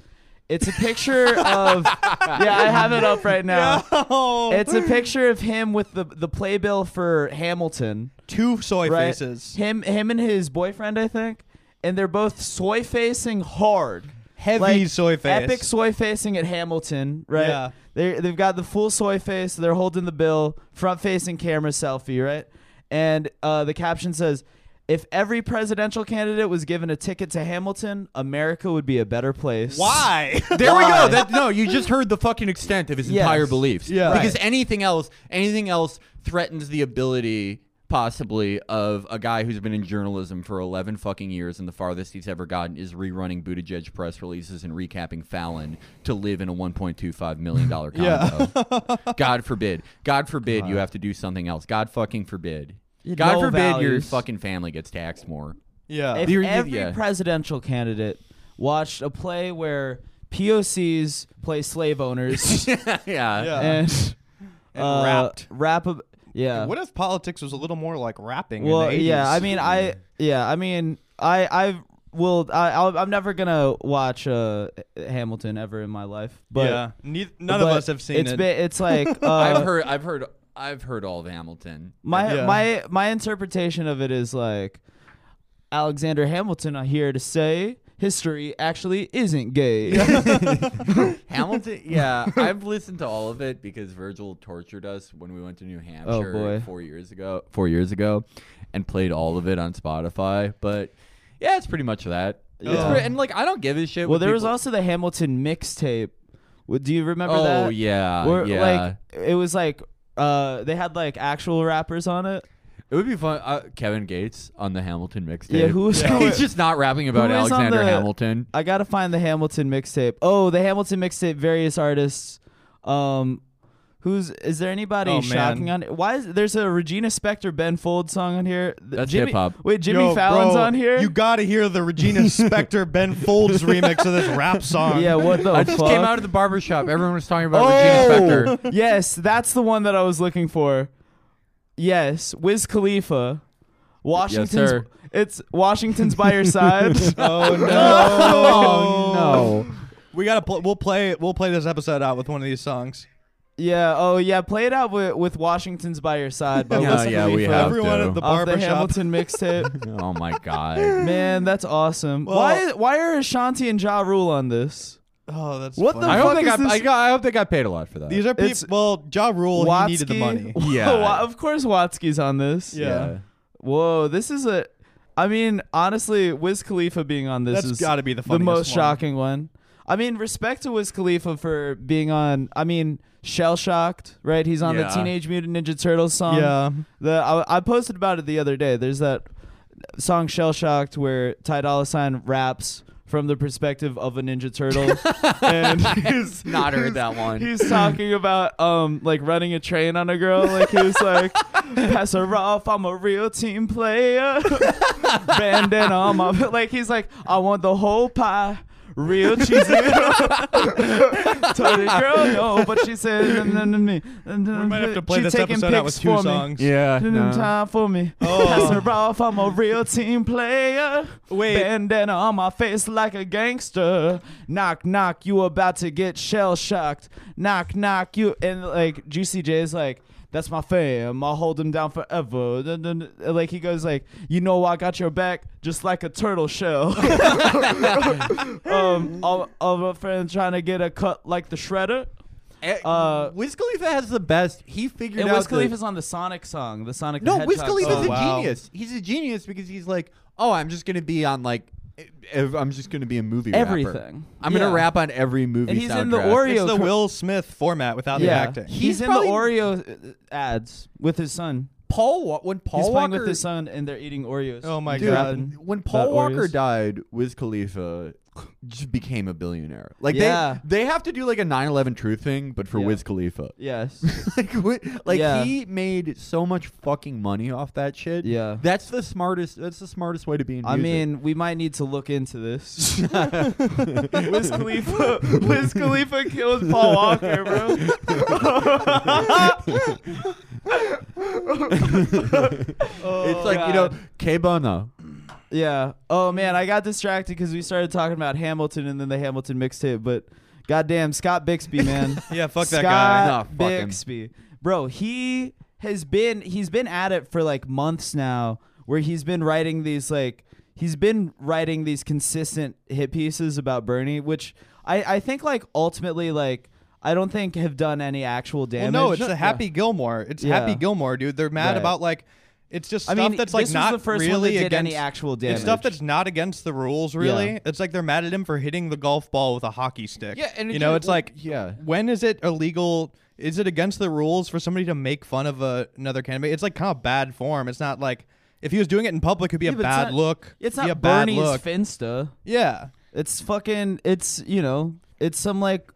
It's a picture of yeah, I have it up right now. No. It's a picture of him with the the playbill for Hamilton. two soy right? faces. Him him and his boyfriend, I think, and they're both soy facing hard. Heavy Like, soy face. Epic soy facing at Hamilton, right? Yeah. They they've got the full soy face. They're holding the bill, front facing camera selfie, right? And uh, the caption says, "If every presidential candidate was given a ticket to Hamilton, America would be a better place." Why? There we Why? go. That, no, you just heard the fucking extent of his Yes. entire beliefs. Yeah. Because anything else, anything else threatens the ability, possibly, of a guy who's been in journalism for 11 fucking years and the farthest he's ever gotten is rerunning Buttigieg press releases and recapping Fallon to live in a 1.25 million dollar condo. God forbid. God forbid you have to do something else. God fucking forbid. You God know forbid your values. fucking family gets taxed more. yeah. If You're- every yeah. presidential candidate watched a play where POCs play slave owners yeah. Yeah. and, And uh, rapped. rap, ab- yeah. what if politics was a little more like rapping? Well, in the 80s? yeah. I mean, I yeah. I mean, I I will. I I'll, I'm never gonna watch uh Hamilton ever in my life. But yeah. Neith- none of but us have seen it's it. Been, it's like uh, I've heard I've heard I've heard all of Hamilton. my Yeah. my my interpretation of it is like Alexander Hamilton. I here to say. History actually isn't gay. Hamilton, yeah, I've listened to all of it because Virgil tortured us when we went to New oh, Hampshire boy. four years ago. Four years ago, and played all of it on Spotify. But yeah, it's pretty much that. It's Yeah. pre- and like I don't give a shit. well, what there was also the Hamilton mixtape. Do you remember oh that? Oh yeah, Where, yeah. Like it was like uh they had like actual rappers on it. it would be fun. Uh, Kevin Gates on the Hamilton mixtape. Yeah, who's He's just not rapping about Who Alexander the- Hamilton. I gotta find the Hamilton mixtape. Oh, the Hamilton mixtape. Various artists. Um, who's is there anybody Oh, man. on? Why is there's a Regina Spektor Ben Folds song on here? Th- That's Jimmy, hip-hop. Wait, Jimmy Yo, Fallon's bro, on here. You gotta hear the Regina Spektor Ben Folds remix of this rap song. yeah, what the I just came out of the barber shop. Everyone was talking about oh, Regina Spektor. yes, that's the one that I was looking for. Yes, Wiz Khalifa. Washington's. sir. It's Washington's by your side. Oh no. Oh no. We gotta. Pl- we'll play. We'll play this episode out with one of these songs. Yeah. Oh, yeah. Play it out with, with Washington's by your side. By oh, Yeah, yeah, we Khalifa have Everyone to. at the off the barbershop. Hamilton mixtape. Oh my god. Man, that's awesome. Well- why? Why are Ashanti and Ja Rule on this? Oh, that's What the funny. I hope fuck they is got, this- I got. I hope they got paid a lot for that. These are It's- people. Well, Ja Rule. He needed the money. Yeah. Of course, Watsky's on this. Yeah. Whoa, this is a. I mean, honestly, Wiz Khalifa being on this That's is gotta be the the most one. shocking one. I mean, respect to Wiz Khalifa for being on. I mean, shell shocked, right? He's on Yeah. the Teenage Mutant Ninja Turtles song. Yeah. The I, I posted about it the other day. There's that song "Shell Shocked" where Ty Dolla Sign raps from the perspective of a Ninja Turtle, and he's Not heard that one. He's talking about um like running a train on a girl. Like he was like, "Pass her off, I'm a real team player." Bandana on my like he's like, "I want the whole pie." Real cheesy. Told the girl no, but she said, "No, no, no, no." We might have to play She's this taking episode out with pics two for me. songs. yeah. Didn't no. time for me. Oh. Pass her off, I'm a real team player. Wait. Bandana on my face like a gangster. Knock, knock, you about to get shell shocked. Knock, knock, you. And like, Juicy J is like, that's my fam. I'll hold him down forever. Dun. Like, he goes like, you know I got your back just like a turtle shell. um, all, all my friends trying to get a cut like the shredder. Uh, Wiz Khalifa has the best. He figured And out. Wiz the- Khalifa's on the Sonic song. The Sonic the no, Wiz Hedgehog Khalifa's. Oh, a wow. genius. He's a genius because he's like, oh, I'm just gonna be on like, I'm just gonna be a movie rapper. Everything. I'm Yeah. gonna rap on every movie. And he's in the soundtrack. Oreo It's the co- Will Smith format without the acting. He's, He's in probably- the Oreo uh, ads with his son. Paul. Wa- When Paul He's playing Walker with his son, and they're eating Oreos. Oh my Dude, God. rapping. when Paul about Walker Oreos. died, Wiz Khalifa just became a billionaire. Like Yeah. they they have to do like a 9/11 truth thing, but for Yeah. Wiz Khalifa. Yes. like like Yeah. he made so much fucking money off that shit. Yeah. That's the smartest that's the smartest way to be in I music. mean, we might need to look into this. Wiz Khalifa, Wiz Khalifa killed Paul Walker, bro. it's like, you know, oh, K Bono. Yeah. Oh man, mm. I got distracted because we started talking about Hamilton and then the Hamilton mixtape. But goddamn, Scott Bixby, man. Yeah, fuck that guy. Fuck him. Bixby, bro. He has been he's been at it for like months now, where he's been writing these like he's been writing these consistent hit pieces about Bernie, which I I think like ultimately like I don't think have done any actual Well, damage. no, it's the Happy Gilmore. It's Yeah. Happy Gilmore, dude. They're mad Right. about like it's just I stuff mean, that's like not the first one really against any actual damage. It's stuff that's not against the rules, really. Yeah. It's like they're mad at him for hitting the golf ball with a hockey stick. Yeah, and you know, it's like yeah. when is it illegal? Is it against the rules for somebody to make fun of a, another candidate? It's like kind of bad form. It's not like if he was doing it in public, it'd be Yeah, a but it's bad not- look. It's Be not a bad Bernie's look. Finsta. Yeah. It's fucking. It's you know. It's some like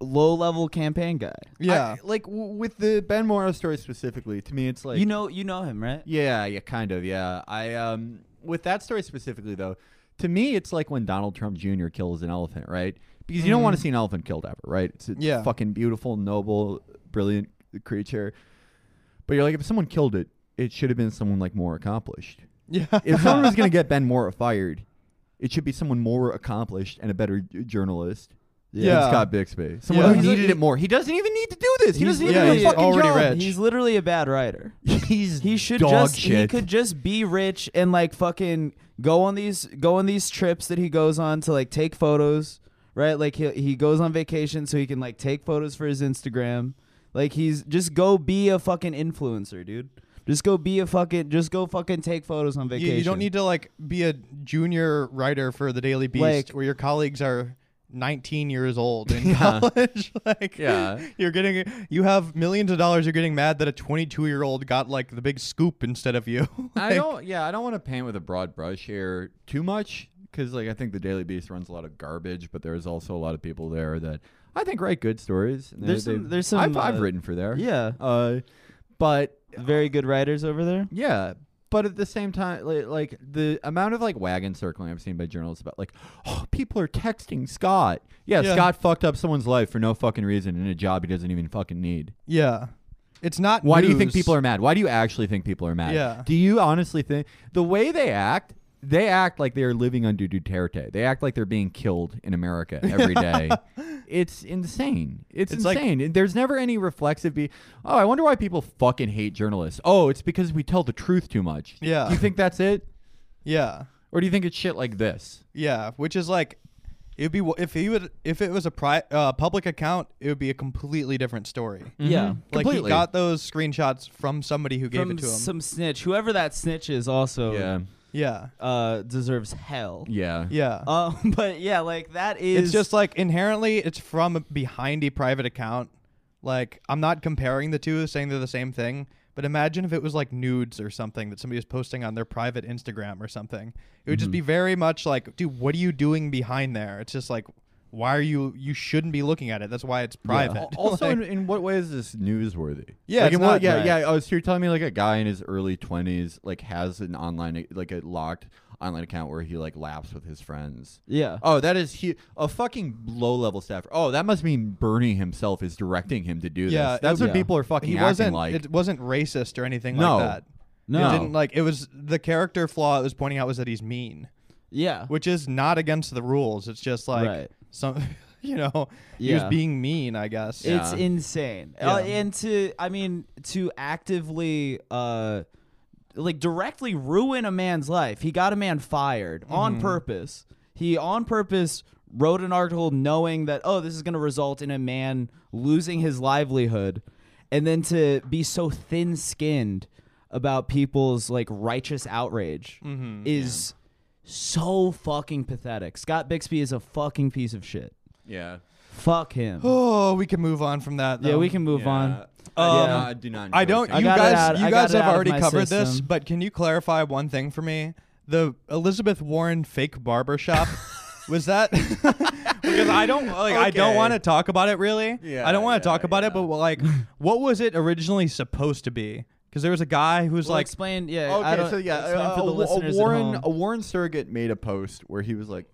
low level campaign guy. Yeah. I- like w- with the Ben Mora's story specifically, to me, it's like you know. You know him, right? Yeah, yeah, kind of. Yeah, I um with that story specifically though, to me it's like when Donald Trump Jr. kills an elephant, right? Because you don't want to see an elephant killed ever, right? It's a Yeah. fucking beautiful, noble, brilliant creature. But you're like, if someone killed it, it should have been someone like more accomplished. yeah. If someone was gonna get Ben Mora fired, it should be someone more accomplished and a better j- journalist. Yeah. than Scott Bixby. Someone Yeah. who He's needed like- it more. He doesn't even need to do this. He doesn't even yeah, do a he's fucking already job. rich. He's literally a bad writer. He's He should dog just shit. he could just be rich and like fucking go on these go on these trips that he goes on to like take photos, right? Like he he goes on vacation so he can like take photos for his Instagram. Like he's just go be a fucking influencer, dude. Just go be a fucking just go fucking take photos on You, vacation. you don't need to like be a junior writer for the Daily Beast Like- where your colleagues are 19 years old in college. like, Yeah. you're getting you have millions of dollars. You're getting mad that a 22 year old got like the big scoop instead of you. I don't. Yeah, I don't want to paint with a broad brush here too much because, like, I think the Daily Beast runs a lot of garbage, but there's also a lot of people there that I think write good stories. and There's some- there's some, I've, I've uh, written for there. Yeah. Uh, but Very good writers over there. yeah. But at the same time, like, like the amount of like wagon circling I've seen by journalists about like, oh, people are texting Scott. Yeah, Yeah. Scott fucked up someone's life for no fucking reason in a job he doesn't even fucking need. yeah, it's not. Why do you think people are mad? Why do you actually think people are mad? Yeah. Do you honestly think the way they act? They act like they're living under Duterte. They act like they're being killed in America every day. it's insane. It's, It's like- insane. There's never any reflexive be. Oh, I wonder why people fucking hate journalists. Oh, it's because we tell the truth too much. Yeah. Do you think that's it, Yeah, or do you think it's shit like this? yeah, which is like. It'd be if he would if it was a pri- uh, public account, it would be a completely different story. Yeah. Like Mm-hmm. Completely. he got those screenshots from somebody who gave it to him. some snitch. Whoever that snitch is also Yeah. Yeah, uh deserves hell. Yeah. yeah. Um, but yeah, like that is it's just like inherently it's from behind a private account. Like I'm not comparing the two, saying they're the same thing. But imagine if it was like nudes or something that somebody was posting on their private Instagram or something. It would just be very much like, dude, what are you doing behind there? It's just like, why are you? You shouldn't be looking at it. That's why it's private. Al- Also, Like- in, in what way is this newsworthy? Yeah, like it's in what- not- yeah, right. yeah. Oh, so you're telling me like a guy in his early twenties like has an online like a locked online account where he like laughs with his friends. yeah. Oh, that is he a fucking low level staffer. Oh, that must mean Bernie himself is directing him to do Yeah, this. That's it- what yeah. people are fucking he acting wasn't. like. It wasn't racist or anything No. like that. No. It didn't like. It was the character flaw it was pointing out was that he's mean. yeah. which is not against the rules. It's just like Right. Some, you know, he was being mean. I guess. Yeah. It's insane. Uh, and to I mean to actively uh like directly ruin a man's life. He got a man fired on purpose. He on purpose wrote an article knowing that oh this is going to result in a man losing his livelihood and then to be so thin-skinned about people's like righteous outrage is so fucking pathetic. Scott Bixby is a fucking piece of shit. yeah. Fuck him. Oh, we can move on from that. yeah, we can move on. Yeah. I do Um, not- I do not. I don't. things. I You guys, out- you I guys have already my covered this, but can you clarify one thing for me? The Elizabeth Warren fake barber shop was that because I don't like I don't want to talk about it really. Yeah, I don't want to yeah, talk about it, but like, what was it originally supposed to be? Because there was a guy who was Well, like, explain, yeah. Okay, I don't, so yeah, explain uh, for the a, listeners a Warren at home. a Warren surrogate made a post where he was like,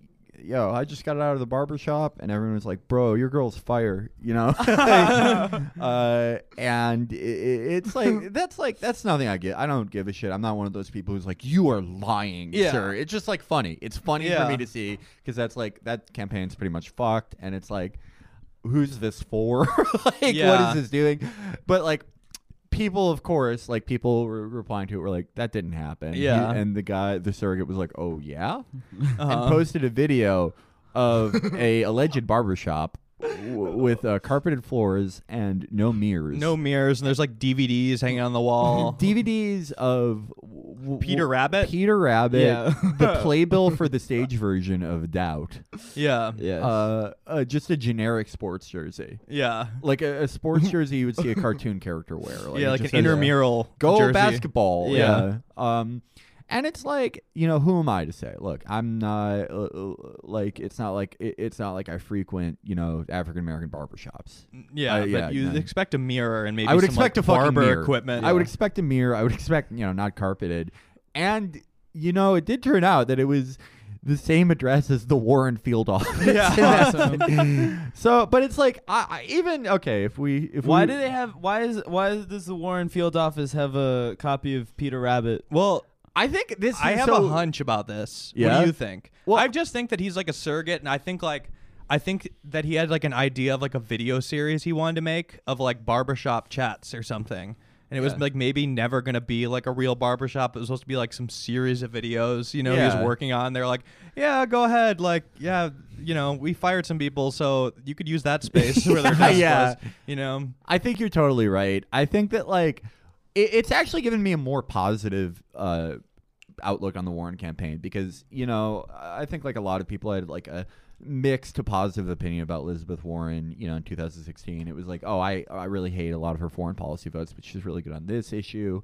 yo, I just got out of the barber shop, and everyone was like, bro, your girl's fire, you know. uh, and i i- it's like that's like that's nothing I get. I don't give a shit. I'm not one of those people who's like, you are lying, Yeah. sir. It's just like funny. It's funny for Yeah. me to see because that's like that campaign's pretty much fucked, and it's like, who's this for? like, what Yeah. is this doing? But like. People, of course, like people were replying to it, were like, "That didn't happen." He- Yeah. and the guy, the surrogate, was like, "Oh yeah," and Uh-huh. posted a video of a alleged barbershop with uh, carpeted floors and no mirrors. no mirrors, and there's like DVDs hanging on the wall. DVDs of w- w- Peter Rabbit? Peter Rabbit, Yeah. the playbill for the stage version of Doubt, yeah, Yeah. uh, uh, just a generic sports jersey, yeah, like a, a sports jersey you would see a cartoon character wear, like, yeah, like an just says, intramural go jersey. basketball. Yeah. Yeah. Um, and it's like you know who am I to say? Look, I'm not uh, uh, like it's not like it, it's not like I frequent you know African American barbershops. Yeah, Uh, but yeah, you no. expect a mirror and maybe I would some, expect like, a barber mirror. equipment. I would expect a mirror. I would expect you know not carpeted. And you know it did turn out that it was the same address as the Warren Field office. Yeah. so, but it's like I, I even okay if we if why we, do they have? Why is why does the Warren Field office have a copy of Peter Rabbit? well, I think this. I is have so, a hunch about this. What Yeah? do you think? Well- I just think that he's like a surrogate, and I think like I think that he had like an idea of like a video series he wanted to make of like barbershop chats or something. And it was Yeah. like maybe never gonna be like a real barbershop. It was supposed to be like some series of videos, you know, he Yeah. was working on. They're like, Yeah, go ahead. Like, yeah, you know, we fired some people, so you could use that space where their desk Yeah. was. You know? I think you're totally right. I think that like it, it's actually given me a more positive uh, outlook on the Warren campaign because you know I think like a lot of people had like a mixed to positive opinion about Elizabeth Warren. You know, in 2016, it was like, oh, I I really hate a lot of her foreign policy votes, but she's really good on this issue.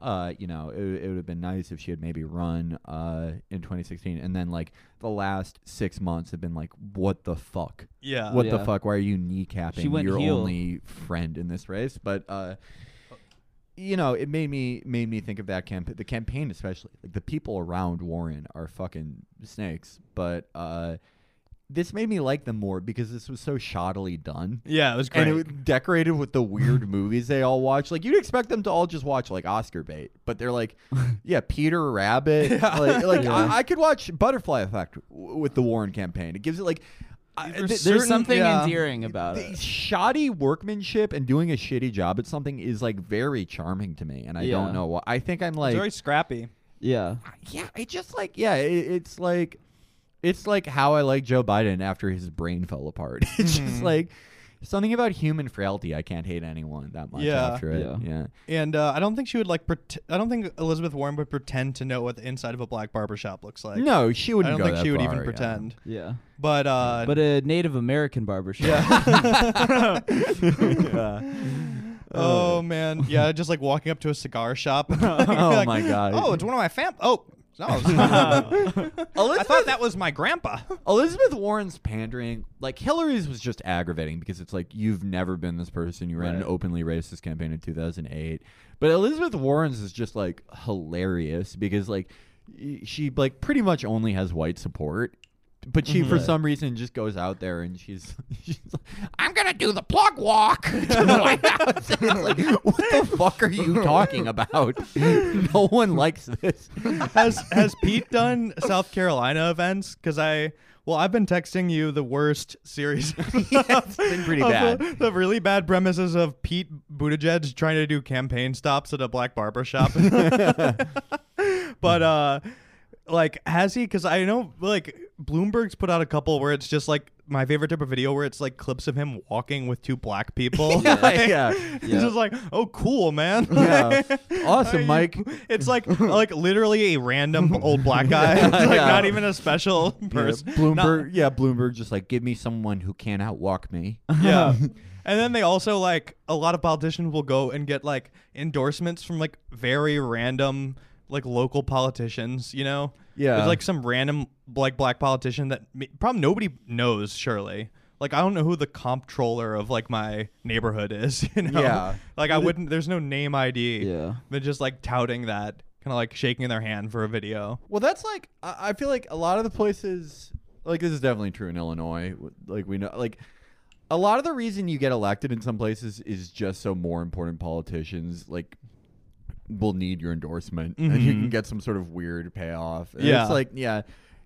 Uh, you know, it, it would have been nice if she had maybe run uh, in 2016, and then like the last six months have been like, what the fuck? Yeah. what the fuck? Why are you kneecapping your heel. only friend in this race? But uh, you know, it made me made me think of that campaign. The campaign, especially, like the people around Warren are fucking snakes. But uh, this made me like them more because this was so shoddily done. Yeah, it was great. And it was decorated with the weird movies they all watch. Like you'd expect them to all just watch like Oscar bait, but they're like, yeah, Peter Rabbit. Like, like Yeah. I, I could watch Butterfly Effect w- with the Warren campaign. It gives it like. I- There's th- There's certain- something yeah. endearing about the it. shoddy workmanship and doing a shitty job at something is like very charming to me, and I Yeah. don't know why. I think I'm like, it's very scrappy. Yeah. yeah, it just like yeah, it, it's like, it's like how I like Joe Biden after his brain fell apart. It's just Mm-hmm. like something about human frailty. I can't hate anyone that much Yeah. after it. Yeah. Yeah. And uh, I don't think she would like. Pret- I don't think Elizabeth Warren would pretend to know what the inside of a black barbershop looks like. no, she wouldn't. I don't go think that she would far, even yeah. pretend. Yeah. But uh, But a Native American barbershop. yeah. Yeah. oh man, yeah, just like walking up to a cigar shop. Oh, my God. Oh, it's one of my fam. Oh. No, it's not. I thought that was my grandpa. Elizabeth Warren's pandering, like Hillary's, was just aggravating because it's like you've never been this person. You ran an Right. openly racist campaign in 2008, but Elizabeth Warren's is just like hilarious because like y- she like pretty much only has white support. But she, for some reason, just goes out there and she's, she's like, "I'm gonna do the plug walk to the White House." And it's like, what the fuck are you talking about? no one likes this. has has Pete done South Carolina events? Because I well, I've been texting you the worst series. it's been pretty of bad. The, the really bad premises of Pete Buttigieg trying to do campaign stops at a black barber shop. but uh, like, has he? Because I know like Bloomberg's put out a couple where it's just like my favorite type of video where it's like clips of him walking with two black people. Yeah, Like, yeah. It's Yeah. just like, oh, cool, man. Yeah. Awesome, you- Mike. It's like like literally a random old black guy. It's like Yeah. not even a special Yeah, person. Bloomberg, yeah, Bloomberg just like give me someone who can't outwalk me. yeah. And then they also like a lot of politicians will go and get like endorsements from like very random like local politicians, you know? Yeah. There's like some random like black politician that probably nobody knows surely. Like I don't know who the comptroller of like my neighborhood is, you know? Yeah. Like I wouldn't there's no name ID. Yeah. They're just like touting that, kind of like shaking their hand for a video. Well, that's like I I feel like a lot of the places like this is definitely true in Illinois. Like we know, like a lot of the reason you get elected in some places is just so more important politicians like will need your endorsement, and you can get some sort of weird payoff. And Yeah. it's like yeah.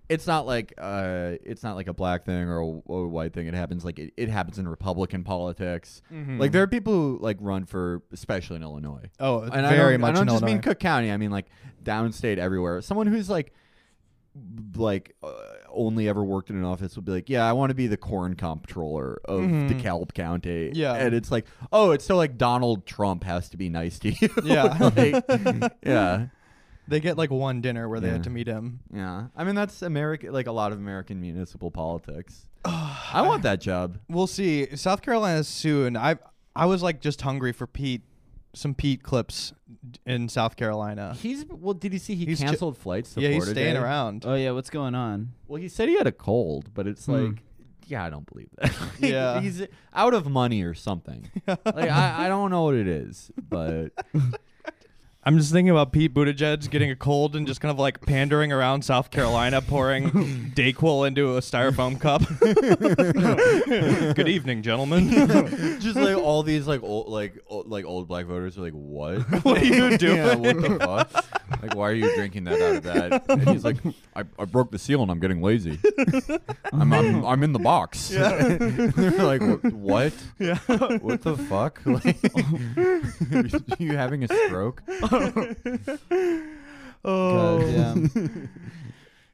It's not like uh, it's not like a black thing or a, or a white thing. It happens like it, it happens in Republican politics. Like there are people who like run for, especially in Illinois. Oh, and I very don't, much I don't just mean Cook County. I mean like downstate everywhere. Someone who's like, like uh, only ever worked in an office would be like, yeah, I want to be the corn comptroller of DeKalb County. Mm-hmm. Yeah. and it's like, oh, it's so like Donald Trump has to be nice to you. Yeah. Like, yeah. They get like one dinner where they Yeah. had to meet him. Yeah, I mean that's America, like a lot of American municipal politics. I want that job. We'll see. South Carolina soon. I I was like just hungry for Pete, some Pete clips in South Carolina. He's well. Did you see he He's ju- canceled flights to yeah, he's Florida staying Day? around. Oh yeah, what's going on? Well, he said he had a cold, but it's Hmm. like, yeah, I don't believe that. Yeah. he's out of money or something. like I, I don't know what it is, but I'm just thinking about Pete Buttigieg getting a cold and just kind of like pandering around South Carolina, pouring Dayquil into a styrofoam cup. Good evening, gentlemen. just like all these like old like old, like old black voters are like, what? what are you doing? Yeah, what the fuck? Like, why are you drinking that out of that? And he's like, I, I broke the seal and I'm getting lazy. I'm I'm, I'm in the box. They're like, what? what? Yeah. What the fuck? Like, you having a stroke? Oh.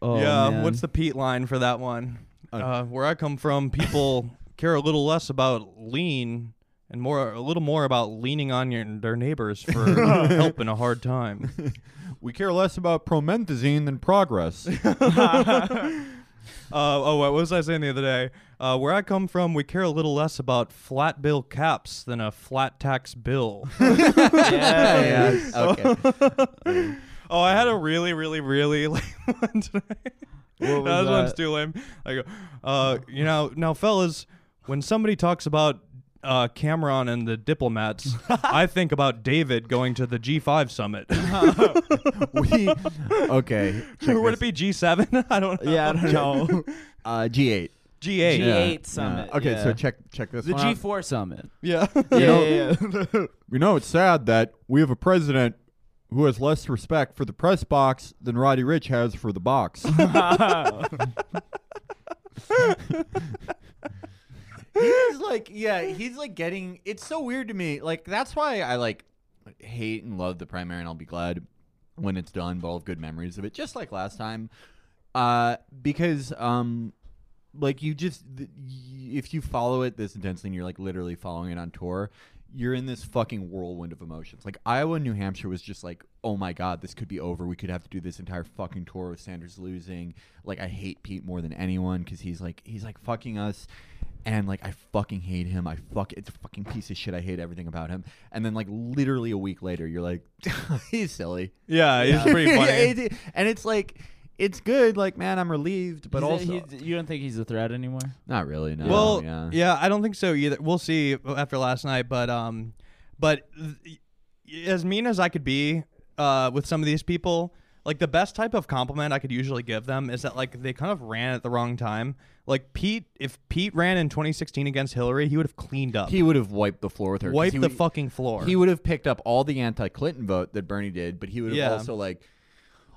Oh, yeah. man. What's the Pete line for that one? Uh, Uh, where I come from, people care a little less about lean and more, a little more about leaning on your, their neighbors for help in a hard time. We care less about promethazine than progress. Uh, oh, what was I saying the other day? Uh, where I come from, we care a little less about flat bill caps than a flat tax bill. yeah. Okay. oh, I had a really, really, really lame one today. What was that one's that? too lame. I go, uh, you know, now, fellas, when somebody talks about uh, Cam'ron and the diplomats, I think about David going to the G5 summit. we okay. check or would this. it be G7? I don't know. Yeah, I don't know. uh, G8? G8. G8 summit, Okay, yeah. so check check this the one out. G4 summit. Yeah. Yeah, know- yeah, yeah. You know, it's sad that we have a president who has less respect for the press box than Roddy Ricch has for the box. He's like, yeah, he's like getting. It's so weird to me. Like that's why I like hate and love the primary, and I'll be glad when it's done. But I'll have good memories of it, just like last time. Uh, because um, like you just if you follow it this intensely, and you're like literally following it on tour. You're in this fucking whirlwind of emotions. Like Iowa and New Hampshire was just like, oh my god, this could be over. We could have to do this entire fucking tour with Sanders losing. Like I hate Pete more than anyone because he's like he's like fucking us and like I fucking hate him. I fuck it's a fucking piece of shit. I hate everything about him. And then like literally a week later, you're like, he's silly. Yeah, it's pretty Yeah, funny. it- and it's like, it's good. Like man, I'm relieved, but He's a- also he's- you don't think he's a threat anymore? not really. No. well, yeah. yeah. I don't think so either. We'll see after last night, but um, but th- as mean as I could be, uh, with some of these people, like the best type of compliment I could usually give them is that like they kind of ran at the wrong time. Like Pete, if Pete ran in 2016 against Hillary, he would have cleaned up, He would have wiped the floor with her. 'cause wiped he the would- fucking floor. He would have picked up all the anti-Clinton vote that Bernie did, but he would have Yeah. also like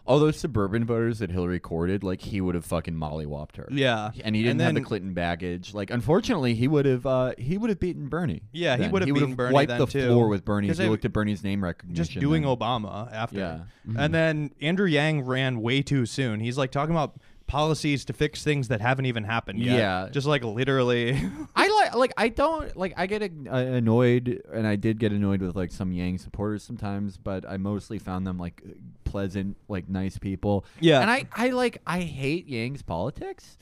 all those suburban voters that Hillary courted. Like he would have fucking mollywopped her. yeah, and he didn't have the Clinton baggage. Like, unfortunately, he would have uh, he would have beaten Bernie. Yeah, he would have beaten Bernie wiped then, the too. floor with Bernie. You looked at Bernie's name recognition, just doing then- Obama after. Yeah. And then Andrew Yang ran way too soon. He's like talking about policies to fix things that haven't even happened yet. Yeah. Just like literally. I like like I don't like I get uh, annoyed and I did get annoyed with like some Yang supporters sometimes, but I mostly found them like pleasant, like nice people. Yeah. And I I like I hate Yang's politics,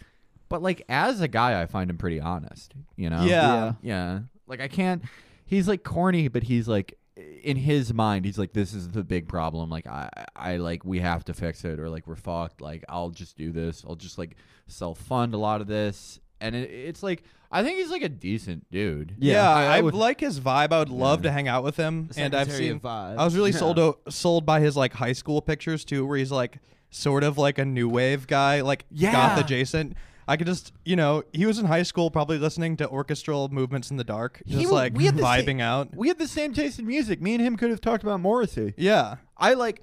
but like as a guy I find him pretty honest, you know? Yeah. Yeah. Like I can't he's like corny, but he's like in his mind he's like this is the big problem like I I like we have to fix it or like we're fucked like I'll just do this I'll just like self fund a lot of this and it, it's like I think he's like a decent dude Yeah, I- I I, would- like his vibe. I would love Yeah. to hang out with him. and I've Secretary seen. Vibes. I was really Yeah. sold o- sold by his like high school pictures too, where he's like sort of like a new wave guy, like Yeah. goth adjacent. I could just, you know, he was in high school, probably listening to orchestral movements in the dark, just He like vibing same- out. We had the same taste in music. Me and him could have talked about Morrissey. Yeah. I like.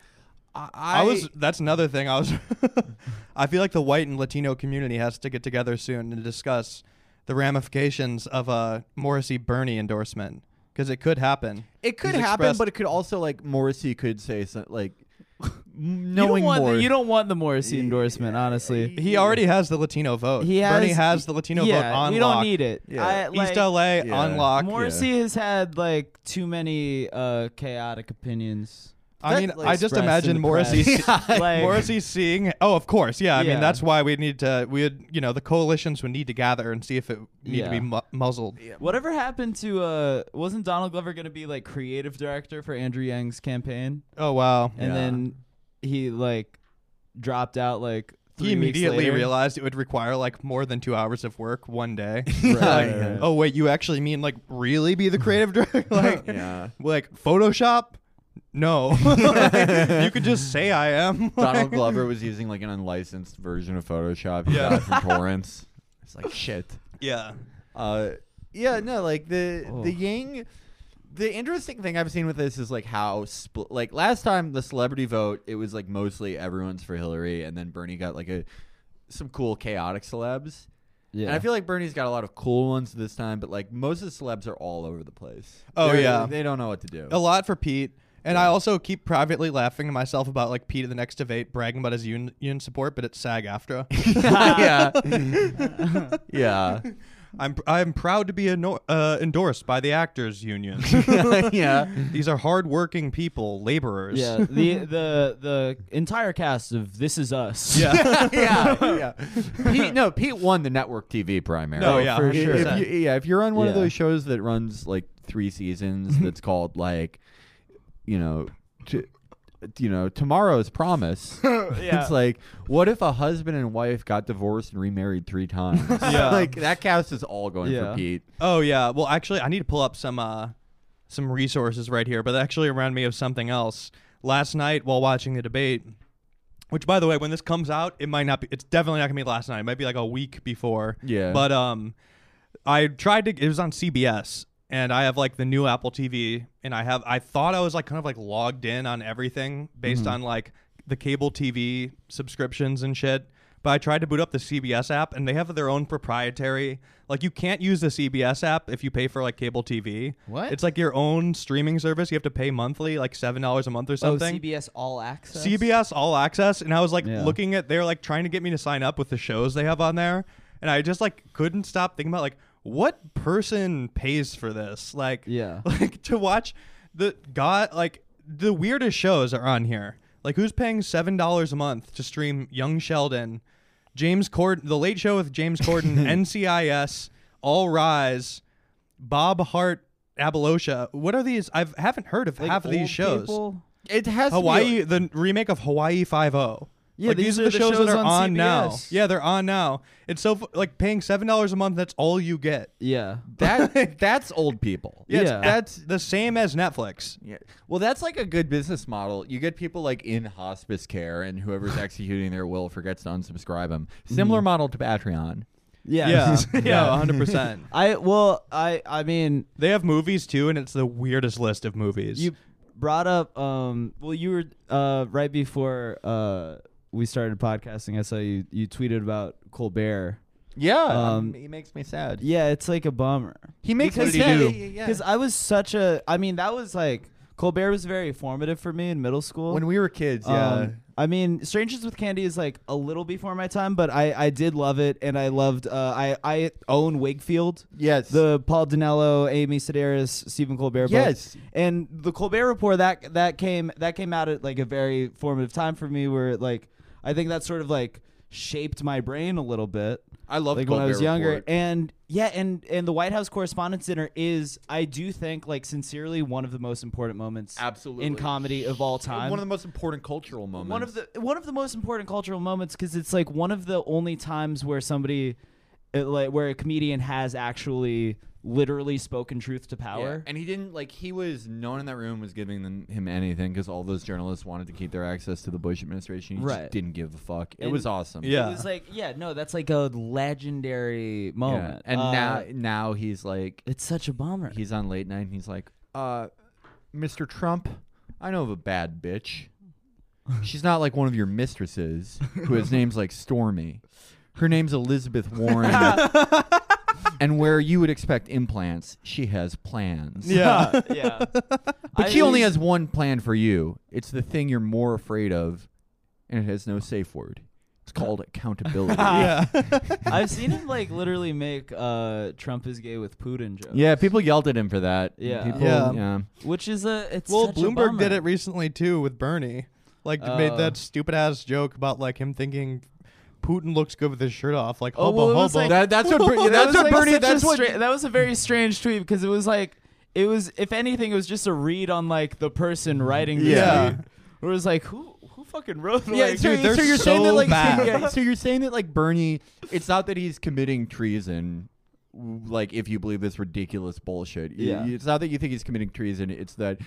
I, I, was. That's another thing. I was. I feel like the white and Latino community has to get together soon and discuss the ramifications of a Morrissey Bernie endorsement because it could happen. It could He's happen, but it could also like Morrissey could say something like You knowing don't, want more. the, you don't want the Morrissey endorsement, honestly. He already has the Latino vote. He Bernie has- has the Latino yeah, vote on we don't need it. Yeah. I, like, East LA Yeah. on lock. Morrissey has had like too many uh, chaotic opinions. I mean, like, I just imagine Morrissey. press. Like- Morrissey seeing. Oh, of course, yeah. I Yeah. mean, that's why we need to. We would, you know, the coalitions would need to gather and see if it need to be mu- muzzled. Whatever happened to uh wasn't Donald Glover going to be like creative director for Andrew Yang's campaign? Oh wow. And Yeah. then he like dropped out like three He weeks immediately later. realized it would require like more than two hours of work one day. Right, Like, right, right. Oh wait, you actually mean like really be the creative director? like, yeah. like Photoshop? No, you could just say I am. Donald Glover was using like an unlicensed version of Photoshop. He Yeah. got it from torrents. It's like shit. Yeah. Uh, yeah, no, like the Oh. the Yang. The interesting thing I've seen with this is like how split. Like last time the celebrity vote, it was like mostly everyone's for Hillary, and then Bernie got like a some cool chaotic celebs. Yeah. And I feel like Bernie's got a lot of cool ones this time, but like most of the celebs are all over the place. Oh, They're- yeah. they don't know what to do. A lot for Pete. And I also keep privately laughing to myself about like Pete at the next debate bragging about his union, union support, but it's SAG AFTRA. yeah, yeah, I'm I'm proud to be eno- uh, endorsed by the actors union. yeah. These are hardworking people, laborers. yeah, the the the entire cast of This Is Us. yeah. yeah, yeah. Pete, no, Pete won the network TV primary. No, yeah, for for sure. If you, yeah, if you're on one of those shows that runs like three seasons, that's called like, you know, t- you know, tomorrow's promise. Yeah. It's like, what if a husband and wife got divorced and remarried three times? Yeah. like that cast is all going Yeah. for Pete. Oh yeah. Well, actually, I need to pull up some uh, some resources right here, but that actually reminded me of something else. Last night while watching the debate, which by the way, when this comes out, it might not be. It's definitely not gonna be last night. It might be like a week before. Yeah. But um, I tried to. It was on CBS, and I have like the new Apple TV, and I have. I thought I was like kind of like logged in on everything based mm-hmm. on like the cable TV subscriptions and shit. But I tried to boot up the CBS app, and they have their own proprietary. Like you can't use the CBS app if you pay for like cable TV. What? It's like your own streaming service. You have to pay monthly, like seven dollars a month or something. Oh, something. CBS All Access. CBS All Access, and I was like Yeah. looking at they're like trying to get me to sign up with the shows they have on there, and I just like couldn't stop thinking about like what person pays for this, like Yeah. like to watch the god like the weirdest shows are on here. Like who's paying seven dollars a month to stream Young Sheldon, James Corden, The Late Show with James Corden, NCIS, All Rise, Bob Hart, Abishola. What are these? I haven't heard of Like half of these shows. people? It has to be- Hawaii, the remake of Hawaii Five O. Yeah, like, these these are the shows, shows that are on on, now. Yeah, they're on now. It's so like paying seven dollars a month. That's all you get. Yeah. that that's old people. Yeah, Yeah. that's the same as Netflix. Yeah. Well, that's like a good business model. You get people like in hospice care, and whoever's executing their will forgets to unsubscribe them. Similar model to Patreon. Yeah. Yeah, yeah, hundred percent. I well, I I mean, They have movies too, and it's the weirdest list of movies. you brought up um well you were uh right before uh we started podcasting, I saw you you tweeted about Colbert. Yeah, Um, he makes me sad. Yeah, it's like a bummer. He makes me sad. Because I was such a I mean, that was like Colbert was very formative for me in middle school. when we were kids, yeah. Um, I mean, Strangers with Candy is like a little before my time, but I, I did love it, and I loved. Uh, I I own Wigfield, yes. the Paul Dinello, Amy Sedaris, Stephen Colbert. book. yes. and the Colbert Report that that came that came out at like a very formative time for me, where like I think that sort of like shaped my brain a little bit I love like when I was younger. Report. And yeah, and and the White House Correspondents' Dinner is, I do think, like sincerely, one of the most important moments Absolutely. in comedy of all time. One of the most important cultural moments. one of the one of the most important cultural moments because it's like one of the only times where somebody it, like where a comedian has actually literally spoken truth to Yeah, power. And he didn't like he was no one in that room was giving them, him anything because all those journalists wanted to keep their access to the Bush administration. He Right. just didn't give a fuck. It And- was awesome. Yeah. It was like, yeah, no, that's like a legendary Yeah. moment. And Uh, now now he's like it's such a bummer. he's on late night and he's like, uh, Mr. Trump, I know of a bad bitch. She's not like one of your mistresses who has names like Stormy. Her name's Elizabeth Warren. and where you would expect implants, she has plans. Yeah. yeah. But she only has one plan for you. It's the thing you're more afraid of, and it has no safe word. It's called accountability. yeah. I've seen him like literally make uh, Trump is gay with Putin jokes. Yeah, people yelled at him for that. Yeah. People, Yeah. yeah. which is a it's well, such a Bloomberg bummer. did it recently too with Bernie. Like made Oh. that stupid ass joke about like him thinking Putin looks good with his shirt off. Like Oh, hubba well, it hubba. like- That, that's what. Ber- That that's was, what like, Bernie. That's what. stra- that was a very strange tweet because it was like it was if anything it was just a read on like the person mm-hmm. writing the Yeah. tweet. Where it was like who who fucking wrote Yeah, like, so, dude, they're so you're saying that like bad. yeah, so you're saying that like Bernie, it's not that he's committing treason. Like if you believe this ridiculous bullshit, Yeah. it's not that you think he's committing treason. It's that.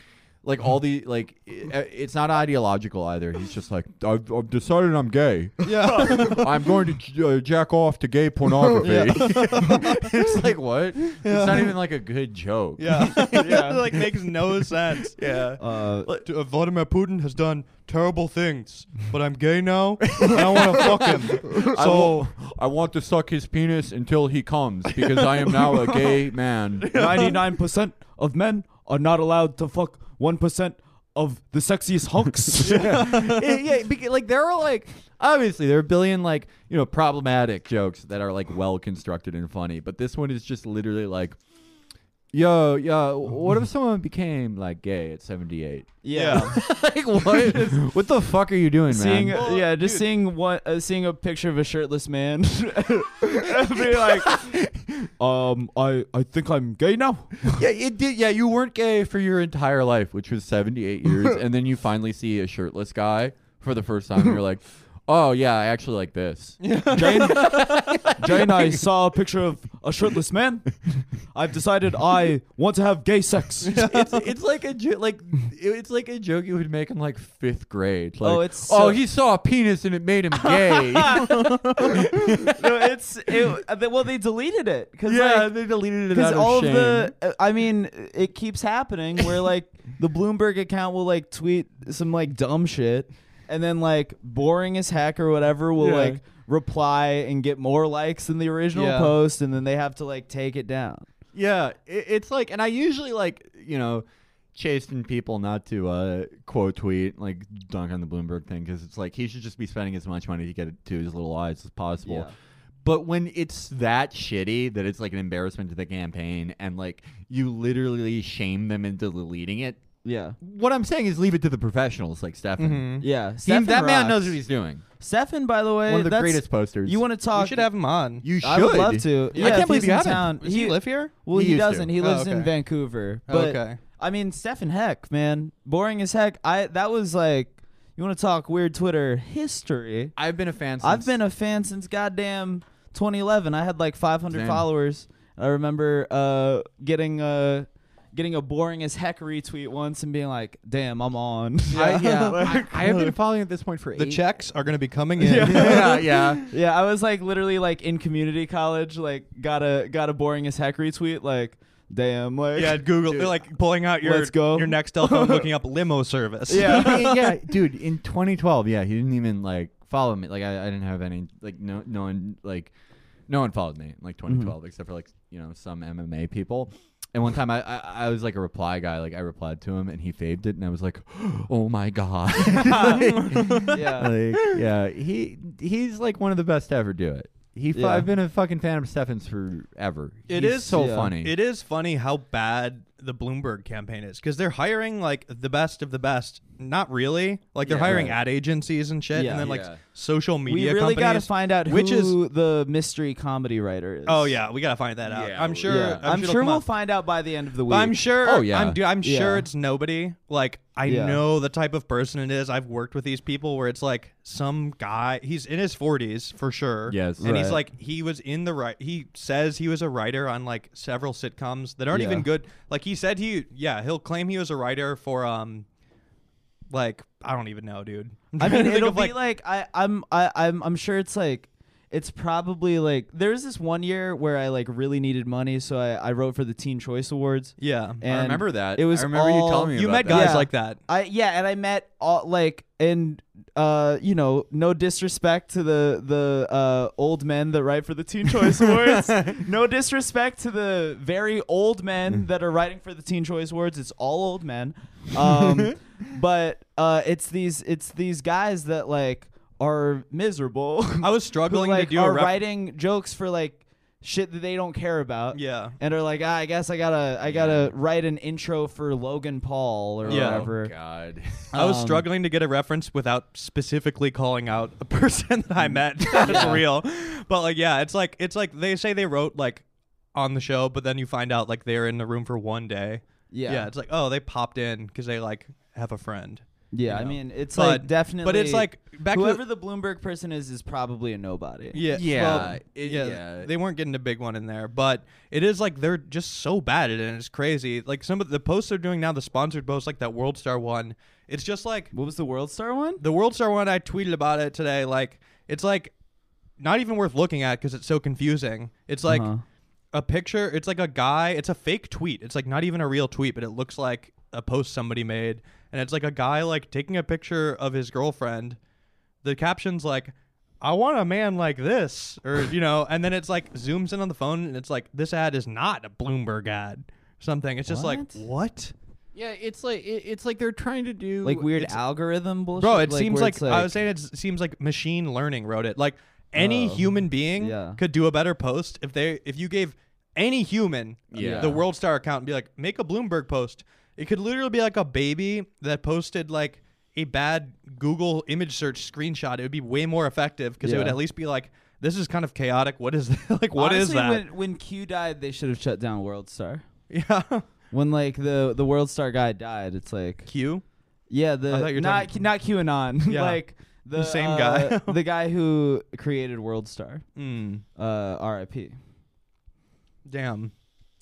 Like all the like, i- it's not ideological either. He's just like I've, I've decided I'm gay. yeah. I'm going to j- uh, jack off to gay pornography. it's like what? It's not even like a good joke. yeah. Yeah. like makes no sense. yeah. uh, Like, uh, Vladimir Putin has done terrible things, but I'm gay now. and I want to fuck him. I, So wa- I want to suck his penis until he comes because I am now a gay man. ninety nine percent of men are not allowed to fuck one percent of the sexiest hunks. yeah, yeah because, like there are like obviously there are a billion like you know problematic jokes that are like well constructed and funny, but this one is just literally like, yo, yo, what if someone became like gay at seventy eight? yeah. like what? what the fuck are you doing, Seeing, man? uh, yeah, just seeing what, uh, seeing a picture of a shirtless man, and be like, um, I, I think I'm gay now. yeah, it did. Yeah, you weren't gay for your entire life, which was seventy eight years, and then you finally see a shirtless guy for the first time. and You're like, oh yeah, I actually like this. Jane, Jane, I saw a picture of a shirtless man. I've decided I want to have gay sex. it's it's like a jo- like it's like a joke you would make in like fifth grade. Like, Oh, it's oh he saw a penis and it made him gay. no, it's it, uh, well, they deleted it because yeah, they deleted it because all of of shame. the uh, I mean, it keeps happening where like the Bloomberg account will like tweet some like dumb shit, and then like boring as heck or whatever will Yeah. like reply and get more likes than the original Yeah. post, and then they have to like take it down. yeah, it, it's like, and I usually like you know chasten people not to uh, quote tweet like dunk on the Bloomberg thing because it's like he should just be spending as much money to get it to his little eyes as possible. Yeah. But when it's that shitty that it's like an embarrassment to the campaign and like you literally shame them into deleting it, Yeah, what I'm saying is leave it to the professionals like Stefan. Mhm. yeah. He- Stefan that man rocks. knows what he's doing. Stefan, by the way, One of the that's- greatest posters. You want to talk? we should have him on. You should. I would love to. I can't if believe he's you in haven't. town. Does he, live here? Well, He he, used to. doesn't. He Oh, lives in okay. Vancouver. Oh, But okay. I mean, Stefan Heck, man, boring as heck. I that was like, you want to talk weird Twitter history? I've been a fan. Since I've been a fan since goddamn 2011. I had like 500 Same. followers. I remember uh, getting a getting a boring as heck retweet once and being like, "Damn, I'm on." I, yeah, I, I have been following at this point for The eight. checks are going to be coming in. yeah, yeah. yeah, I was like literally like in community college, like got a got a boring as heck retweet, like, "Damn, like Yeah, Google. They're like pulling out your Let's go. your next cell phone, looking up limo service. Yeah. yeah, dude. In 2012, yeah, he didn't even like follow me. Like I, I didn't have any like no no one like no one followed me in like 2012 mm-hmm. except for like you know some MMA people. And one time I, I I was like a reply guy. Like I replied to him and he faved it, and I was like, oh my god. yeah. like yeah, he he's like one of the best to ever do it. He fu- Yeah. I've been a fucking fan of Stefan's forever. It He's is- so yeah. funny. It is funny how bad the Bloomberg campaign is because they're hiring like the best of the best not really. Like they're Yeah, hiring right. ad agencies and shit, Yeah. and then like Yeah. social we really got to companies. find out which who the mystery comedy writer is. oh yeah, we gotta find that out. Yeah, I'm we- sure. yeah. I'm, sure, it'll come we'll up. find out by the end of the week. But I'm sure. Oh, yeah. I'm, dude, I'm sure it's nobody. Like I Yeah. know the type of person it is. I've worked with these people where it's like some guy. He's in his 40s for sure. Yes. and he's Right. like he was in the right. He says he was a writer on like several sitcoms that aren't Yeah. even good. Like he said he yeah he'll claim he was a writer for um like I don't even know, dude. I mean, it'll be like I, I'm, I, I'm, I'm sure it's like, it's probably like there's this one year where I like really needed money, so I, I wrote for the Teen Choice Awards. yeah. And I remember that. It was I remember all, you telling me you met guys like that. I yeah, and I met all like and uh you know no disrespect to the the uh old men that write for the Teen Choice Awards. no disrespect to the very old men that are writing for the Teen Choice Awards. It's all old men. Um, but uh, it's these it's these guys that like are miserable. I was who struggling like to do are a ref- writing jokes for like shit that they don't care about Yeah. and are like, ah, I guess I gotta, I gotta write an intro for Logan Paul or Yeah. whatever. Oh, God. I was Um, struggling to get a reference without specifically calling out a person that I met. That's Yeah. real. But like yeah, it's like it's like they say they wrote like on the show, but then you find out like they're in the room for one day. Yeah. Yeah, it's like oh they popped in because they like have a friend. Yeah. you I mean, it's But- like definitely. But it's like back whoever to the Bloomberg person is is probably a nobody. yeah Yeah, well, it- yeah, yeah. They weren't getting a big one in there, but it is like they're just so bad at it, and it's crazy. Like some of the posts they're doing now, the sponsored posts, like that World Star one. It's just like What was the World Star one? the World Star one, I tweeted about it today. Like, it's like not even worth looking at because it's so confusing. It's like Uh-huh. a picture. It's like a guy. It's a fake tweet. It's like not even a real tweet, but it looks like a post somebody made, and it's like a guy like taking a picture of his girlfriend. The caption's like. I want a man like this, or you know, and then it's like zooms in on the phone, and it's like this ad is not a Bloomberg ad, something. It's just like What? what? Yeah, it's like it, it's like they're trying to do like weird it's- algorithm bullshit. Bro, it like, seems where like, it's I was saying it seems like machine learning wrote it. Like any Oh, human being yeah. could do a better post if they if you gave any human Yeah. the World Star account and be like, make a Bloomberg post. It could literally be like a baby that posted like a bad Google image search screenshot. It would be way more effective because it would at least be like, this is kind of chaotic. What is that? like what is Honestly, that? When, when Q died, they should have shut down World Star. yeah. When like the the World Star guy died, it's like Q. yeah, the not talking- not QAnon, Yeah. like the, The same uh, guy. the guy who created World Star. Mm. Uh, R.I.P. Damn.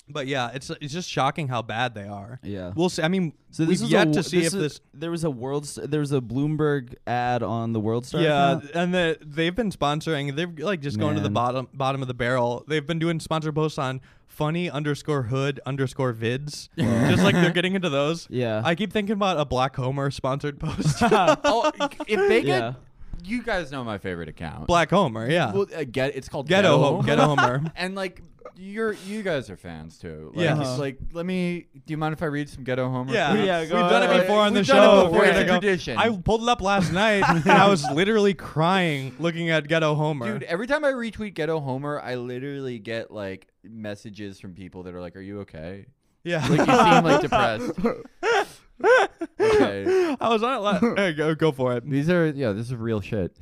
But yeah, it's it's just shocking how bad they are. Yeah. We'll see. I mean, So this we've is yet a, to see this if is- this there was a world St- there was a Bloomberg ad on the World Star. Yeah, account? and the, they've been sponsoring. They've like just going to the bottom bottom of the barrel. They've been doing sponsor posts on funny underscore hood underscore vids. just like they're getting into those. Yeah. I keep thinking about a Black Homer sponsored post. oh, if they get, Yeah. you guys know my favorite account. Black Homer, yeah. Well, uh, get it's called Ghetto Ghetto, Homer. Ghetto Homer. and like you're you guys are fans too. Like, Yeah. it's like let me. Do you mind if I read some Ghetto Homer? Yeah, Yeah, we've go done it before on the We've show. done it before. We're It's a tradition. I pulled it up last night, and I was literally crying looking at Ghetto Homer. Dude, every time I retweet Ghetto Homer, I literally get like messages from people that are like, "Are you okay? yeah, Like you seem like depressed." okay. I was on it. La- hey, go go for it. These are yeah, this is real shit.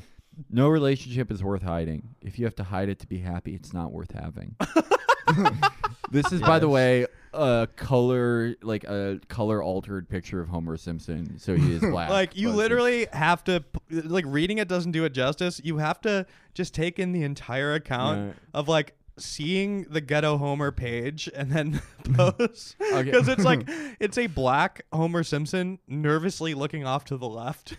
No relationship is worth hiding. If you have to hide it to be happy, it's not worth having. this is, by the Yes. way, a color like a color altered picture of Homer Simpson, so he is black. like you but- literally have to p- like reading it doesn't do it justice you have to just take in the entire account Right. of like seeing the ghetto homer page and then post Okay. because it's like it's a black homer simpson nervously looking off to the left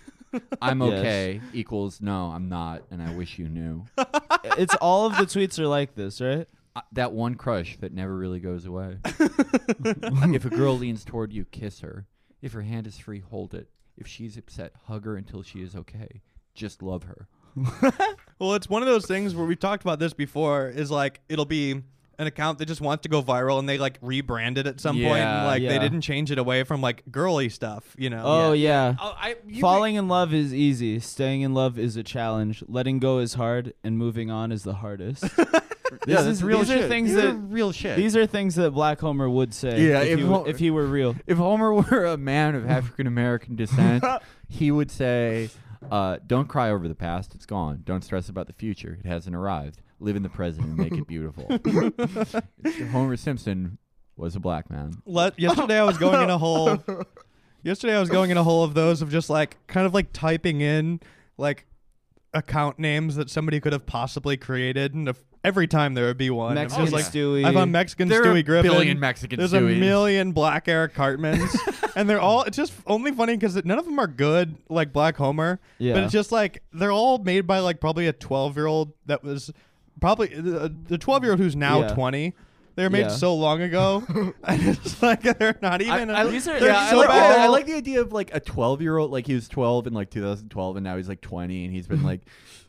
I'm Yes. okay equals no, I'm not, and I wish you knew. it's all of the tweets are like this, right? Uh, that one crush that never really goes away. if a girl leans toward you, kiss her. If her hand is free, hold it. If she's upset, hug her until she is okay. Just love her. well it's one of those things where we talked about this before is like it'll be an account that just wants to go viral and they like rebranded at some point and Yeah. like they didn't change it away from like girly stuff you know Oh yeah. Oh, I Falling in love is easy. Staying in love is a challenge. Letting go is hard, and moving on is the hardest. This that's is real these are shit. things These are that real shit. these are things that Black Homer would say. Yeah, if, if he, Ho- if he were real. if Homer were a man of African American descent, he would say, uh, "Don't cry over the past; it's gone. Don't stress about the future; it hasn't arrived. Live in the present and make it beautiful." Homer Simpson was a black man. Let, yesterday I was going in a hole. yesterday I was going in a hole of those of just like kind of like typing in like account names that somebody could have possibly created, and if, every time there would be one. It was Mexican like, Stewie. I found Mexican There are Stewie a Griffin. billion Mexican There's Stewies. a million Black Eric Cartmans, and they're all. It's just only funny because none of them are good, like Black Homer. Yeah. But it's just like they're all made by like probably a 12 year old that was probably the uh, 12 year old who's now Yeah. 20. They were made Yeah. so long ago, and it's like they're not even. I, I, These are- they're yeah, so I, like, bad. I like the idea of like a 12 year old, like he was 12 in like 2012, and now he's like 20, and he's been like,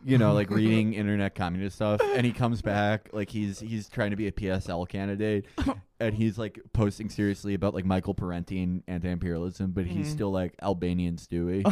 you know, like reading internet communist stuff, and he comes back like he's he's trying to be a PSL candidate, and he's like posting seriously about like Michael Parenti and anti-imperialism, but he's still like Albanian Stewie.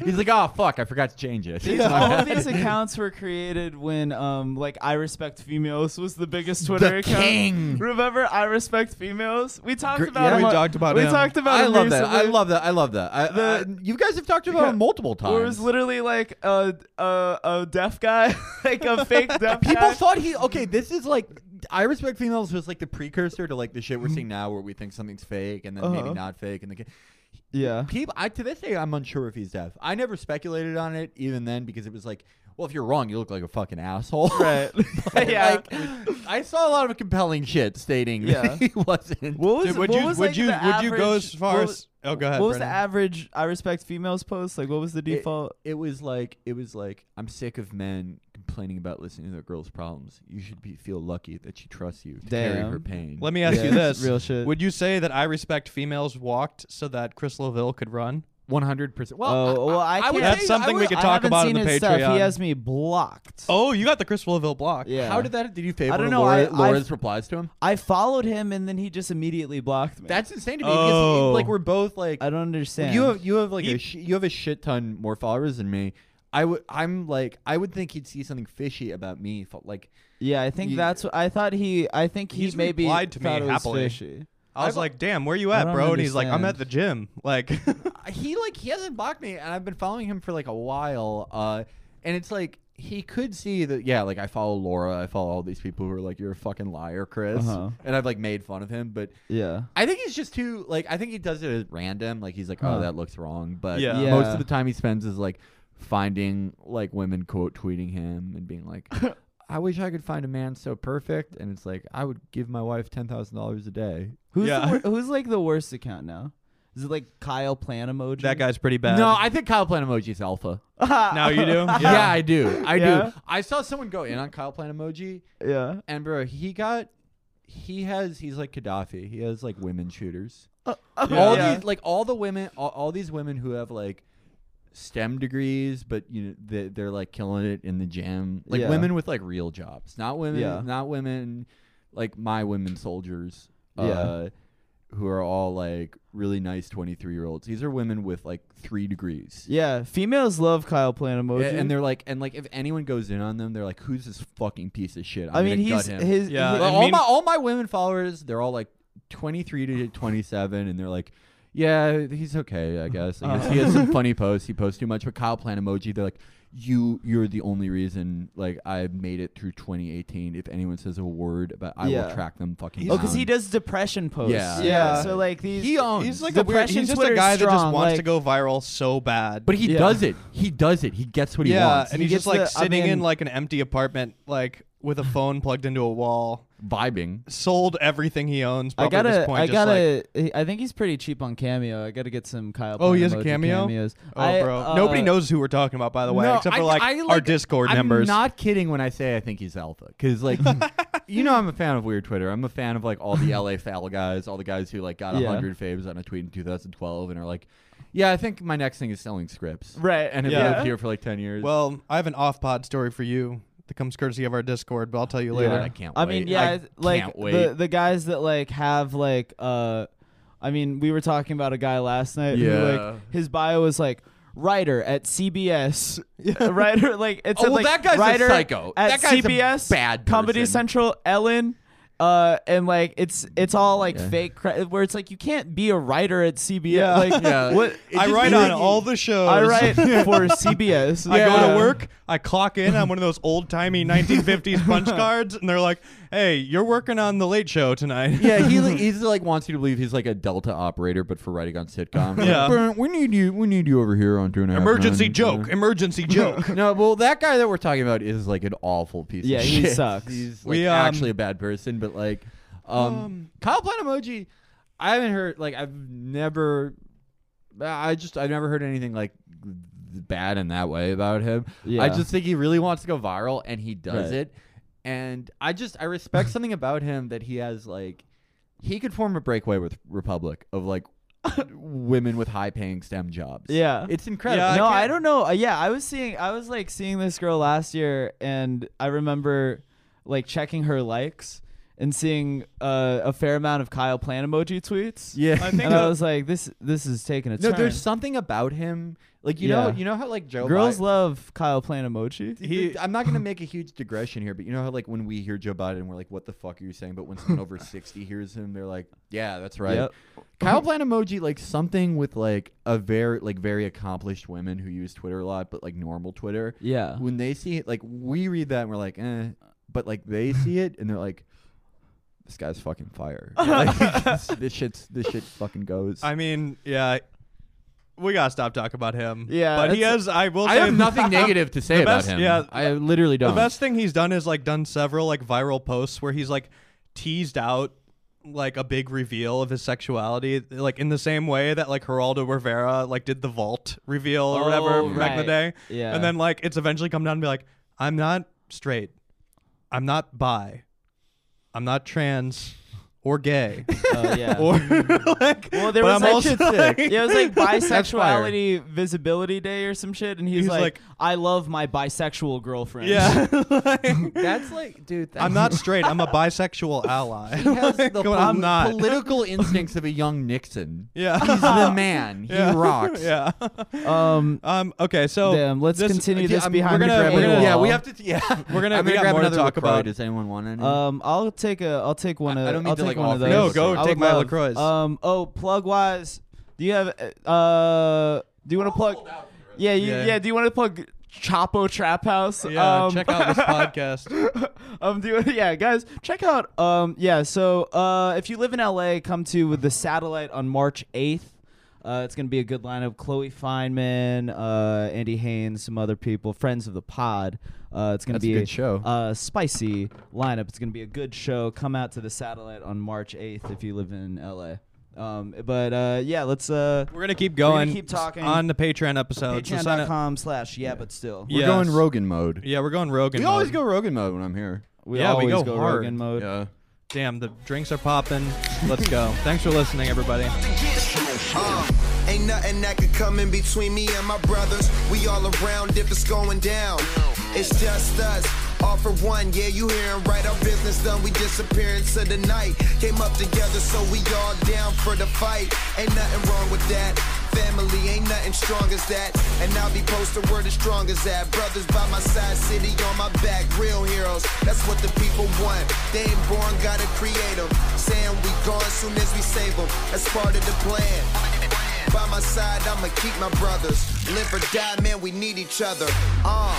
he's like, oh fuck, I forgot to change it. These- all of these accounts were created when, um, like, I respect females was the biggest Twitter The account. king. Remember, I respect females. We talked Gr- about. yeah, him we on- talked about We him. talked about. I him love that. I recently. love that. I love that. I, The- I- you guys have talked about him multiple times. Where it was literally like a a, a deaf guy, like a fake deaf People guy. thought he okay. This is like I respect females was like the precursor to like the shit we're seeing now, where we think something's fake and then maybe Uh-huh. not fake, and the yeah. people. I to this day I'm unsure if he's deaf. I never speculated on it even then because it was like, well, if you're wrong, you look like a fucking asshole. Right. But, yeah. like, I saw a lot of compelling shit stating Yeah. that he wasn't. what was, Dude, would what you was, would like, you the would you go average- as far what as? Was- Oh, go ahead. What was the average I respect females post? Like, what was the default? It was like it was like I'm sick of men complaining about listening to their girl's problems. You should be feel lucky that she trusts you to carry Damn. her pain. Let me ask Yeah, you this: real shit. Would you say that I respect females walked so that Chris Laville could run? One hundred percent. Well, Oh, well, I would can't- That's say- something I we could talk about seen on the his stuff. Patreon. He has me blocked. Oh, you got the Chris Laville block. yeah. How did that? Did you favor I don't know, of Laura, I- I've- Laura's replies to him? I followed him and then he just immediately blocked me. That's insane to me. Oh. Because like we're both like I don't understand. you have you have like He- a sh- you have a shit ton more followers than me. I would I'm like I would think he'd see something fishy about me. Like yeah, I think You- that's what I thought he. I think he He's maybe replied to me thought it was happily. fishy. I was I've- like, "Damn, where you at, don't bro?" And he's like, "I'm at the gym." Like, he like he hasn't blocked me, and I've been following him for like a while. Uh, and it's like he could see that. Yeah, like I follow Laura, I follow all these people who are like, "You're a fucking liar, Chris," Uh-huh. and I've like made fun of him, but. Yeah. I think he's just too like I think he does it at random. Like he's like, Huh. oh, that looks wrong. But Yeah. Yeah. most of the time he spends is like finding like women quote tweeting him and being like, I wish I could find a man so perfect. And it's like I would give my wife ten thousand dollars a day. Who's Yeah. the wor- who's like the worst account now? Is it like Kyle Plant emoji? that guy's pretty bad. No, I think Kyle Plant Emoji's alpha. now you do. Yeah, I do. I Yeah? do. I saw someone go in on Kyle Plant Emoji, yeah. and bro, he got. He has. He's like Gaddafi. He has like women shooters. Uh, yeah. all Yeah. these like all the women all, all these women who have like STEM degrees, but you know they, they're like killing it in the gym. Like Yeah. women with like real jobs, not women, Yeah. not women like my women soldiers. Yeah. Uh, who are all like really nice 23 year olds. These are women with like three degrees. Yeah. Females love Kyle Plant emoji. A- And they're like, and like, if anyone goes in on them, they're like, "Who's this fucking piece of shit?" I'm I mean, gonna he's gut him. his. Yeah, his- I all mean- my all my women followers, they're all like 23 to 27, and they're like, yeah, he's okay, I uh-huh. guess. I guess uh-huh. he has some funny posts. He posts too much, but Kyle Plant emoji. They're like, you, you're the only reason like I made it through 2018. If anyone says a word about, I Yeah. will track them fucking. oh, because he does depression posts. Yeah. Yeah. Yeah. So like these. He owns. He's like a weird. Depression He's just a Twitter's guy that just strong, wants to like- go viral so bad. but he Yeah. does it. He does it. He gets what he yeah, wants. and He he's just gets like the- I sitting in mean- like an empty apartment, like with a phone plugged into a wall. Vibing. Sold everything he owns. I Probably at this gotta, point, I gotta. he- I think he's pretty cheap on Cameo. I gotta get some Kyle. Oh, he has a Cameo? Cameos. Oh, I, bro. uh, Nobody knows who we're talking about, by the way, No, except I- for like, I, our like- Discord I'm members. not kidding when I say I think he's alpha, because like, you know, I'm a fan of weird Twitter. I'm a fan of like all the LA foul guys, all the guys who like got Yeah. hundred faves on a tweet in 2012 and are like, yeah, I think my next thing is selling scripts, Right. and have Yeah. lived here for like 10 years. well, I have an off-pod story for you that comes courtesy of our Discord, but I'll tell you Dude, later. I can't. I wait. mean, yeah, I like can't the the guys that like have like uh, I mean, we were talking about a guy last night who Yeah. like his bio was like writer at CBS. writer like it's Oh, well, like that guy's a writer psycho. at That guy's a CBS, bad Comedy. Central, Ellen. Uh, and like it's it's all like Yeah. fake cre- where it's like you can't be a writer at CBS. Yeah. Like Yeah. what? I write really- on all the shows. I write for CBS. I go to work, I clock in on one of those old timey 1950s punch cards, and they're like, "Hey, you're working on the Late Show tonight." Yeah, he li- he's like wants you to believe he's like a Delta operator, but for writing on sitcom. Yeah. Like, we need you. We need you over here on two and a half. emergency Men." joke, emergency joke. No, well, that guy that we're talking about is like an awful piece. Of shit. Yeah, of he shit. sucks. He's like We, um, actually a bad person, but like, um, Kyle Plant emoji. I haven't heard like I've never. I just I've never heard anything like bad in that way about him. I just think he really wants to go viral, and he does Right. it. And I just I respect something about him that he has like he could form a breakaway with Republic of like women with high paying STEM jobs. Yeah. it's incredible. Yeah, I no, I, can't- don't know. Uh, yeah, I was seeing, I was like seeing this girl last year, and I remember like checking her likes and seeing uh, a fair amount of Kyle Plant emoji tweets. yeah. I think and I was like, this, this is taking a No, turn. there's something about him. Like you know, you know how like Joe Girls Biden, love Kyle Plant emoji. he, I'm not gonna make a huge digression here, but you know how like when we hear Joe Biden, we're like, "What the fuck are you saying?" But when someone over sixty hears him, they're like, "Yeah, that's right." Yep. Kyle Plant emoji, like something with like a very like very accomplished women who use Twitter a lot, but like normal Twitter. Yeah. When they see it, like we read that and we're like, "Eh," but like they see it and they're like. This guy's fucking fire. Like, this, this shit's this shit fucking goes. I mean, yeah, we gotta stop talking about him. Yeah, but he that's- has. I will. I have nothing negative to say the about best- him. yeah, I literally don't. The best thing he's done is like done several like viral posts where he's like teased out like a big reveal of his sexuality, like in the same way that like Geraldo Rivera like did the vault reveal or whatever Oh, back in the right. day. Yeah. And then like it's eventually come down and be like, I'm not straight, I'm not bi, I'm not trans or gay. Oh yeah. or like Well, there but was I'm like- also sick. like- yeah, it was like bisexuality visibility day or some shit, and he's, He's like, like- "I love my bisexual girlfriend." yeah. like, That's like, dude. That's I'm not straight. I'm a bisexual ally. He has the Going, pol- I'm not. political instincts of a young Nixon. Yeah. He's the man. He Yeah. rocks. yeah. Um. Um. Okay. So Damn, let's this- continue yeah, this um, behind we're gonna, the we're gravity gonna- Yeah, we have to. Yeah, We're gonna- I'm we gonna got grab more to another talk LaCroix. about. Does anyone want any? Um, I'll take a, I'll take one I- of, I don't mean I'll to, take like, one of those. No, go I take would my love- LaCroix. Um, oh, plug wise, do you have, uh, do you want to plug? Yeah, you, Yeah. yeah. Do you want to plug Chapo Trap House? Yeah. Um, check out this podcast. um, do yeah, guys, check out. Um, yeah. So, uh, if you live in LA, come to the Satellite on March eighth. Uh, it's gonna be a good lineup. Chloe Fineman, uh, Andy Haynes, some other people, friends of the pod. Uh, it's gonna be a be good show. Uh, spicy lineup. It's gonna be a good show. Come out to the Satellite on March eighth if you live in LA. Um, but uh, yeah, let's uh, We're gonna keep gonna going. keep talking. on the Patreon episode. So sign up- Patreon.com slash yeah, but still. We're yes. going Rogan mode. Yeah, we're going Rogan. we always mode. go Rogan mode when I'm here. We Yeah, we always go go, hard. Rogan mode. Yeah. Damn, the drinks are popping. Let's go. Thanks for listening, everybody. Uh, ain't nothing that could come in between me and my brothers. We all around if it's going down. It's just us. All for one, yeah, you hearing right. Our business done, we disappear into the night. Came up together, so we all down for the fight. Ain't nothing wrong with that. Family ain't nothing strong as that. And I'll be posted word as strong as that. Brothers by my side, city on my back, real heroes. That's what the people want. They ain't born, gotta create them. Saying we gone soon as we save them. That's part of the plan. By my side, I'ma keep my brothers. Live or die, man, we need each other. Uh.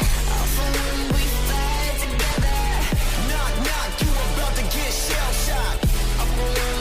Knock, knock, you about to get shell shocked.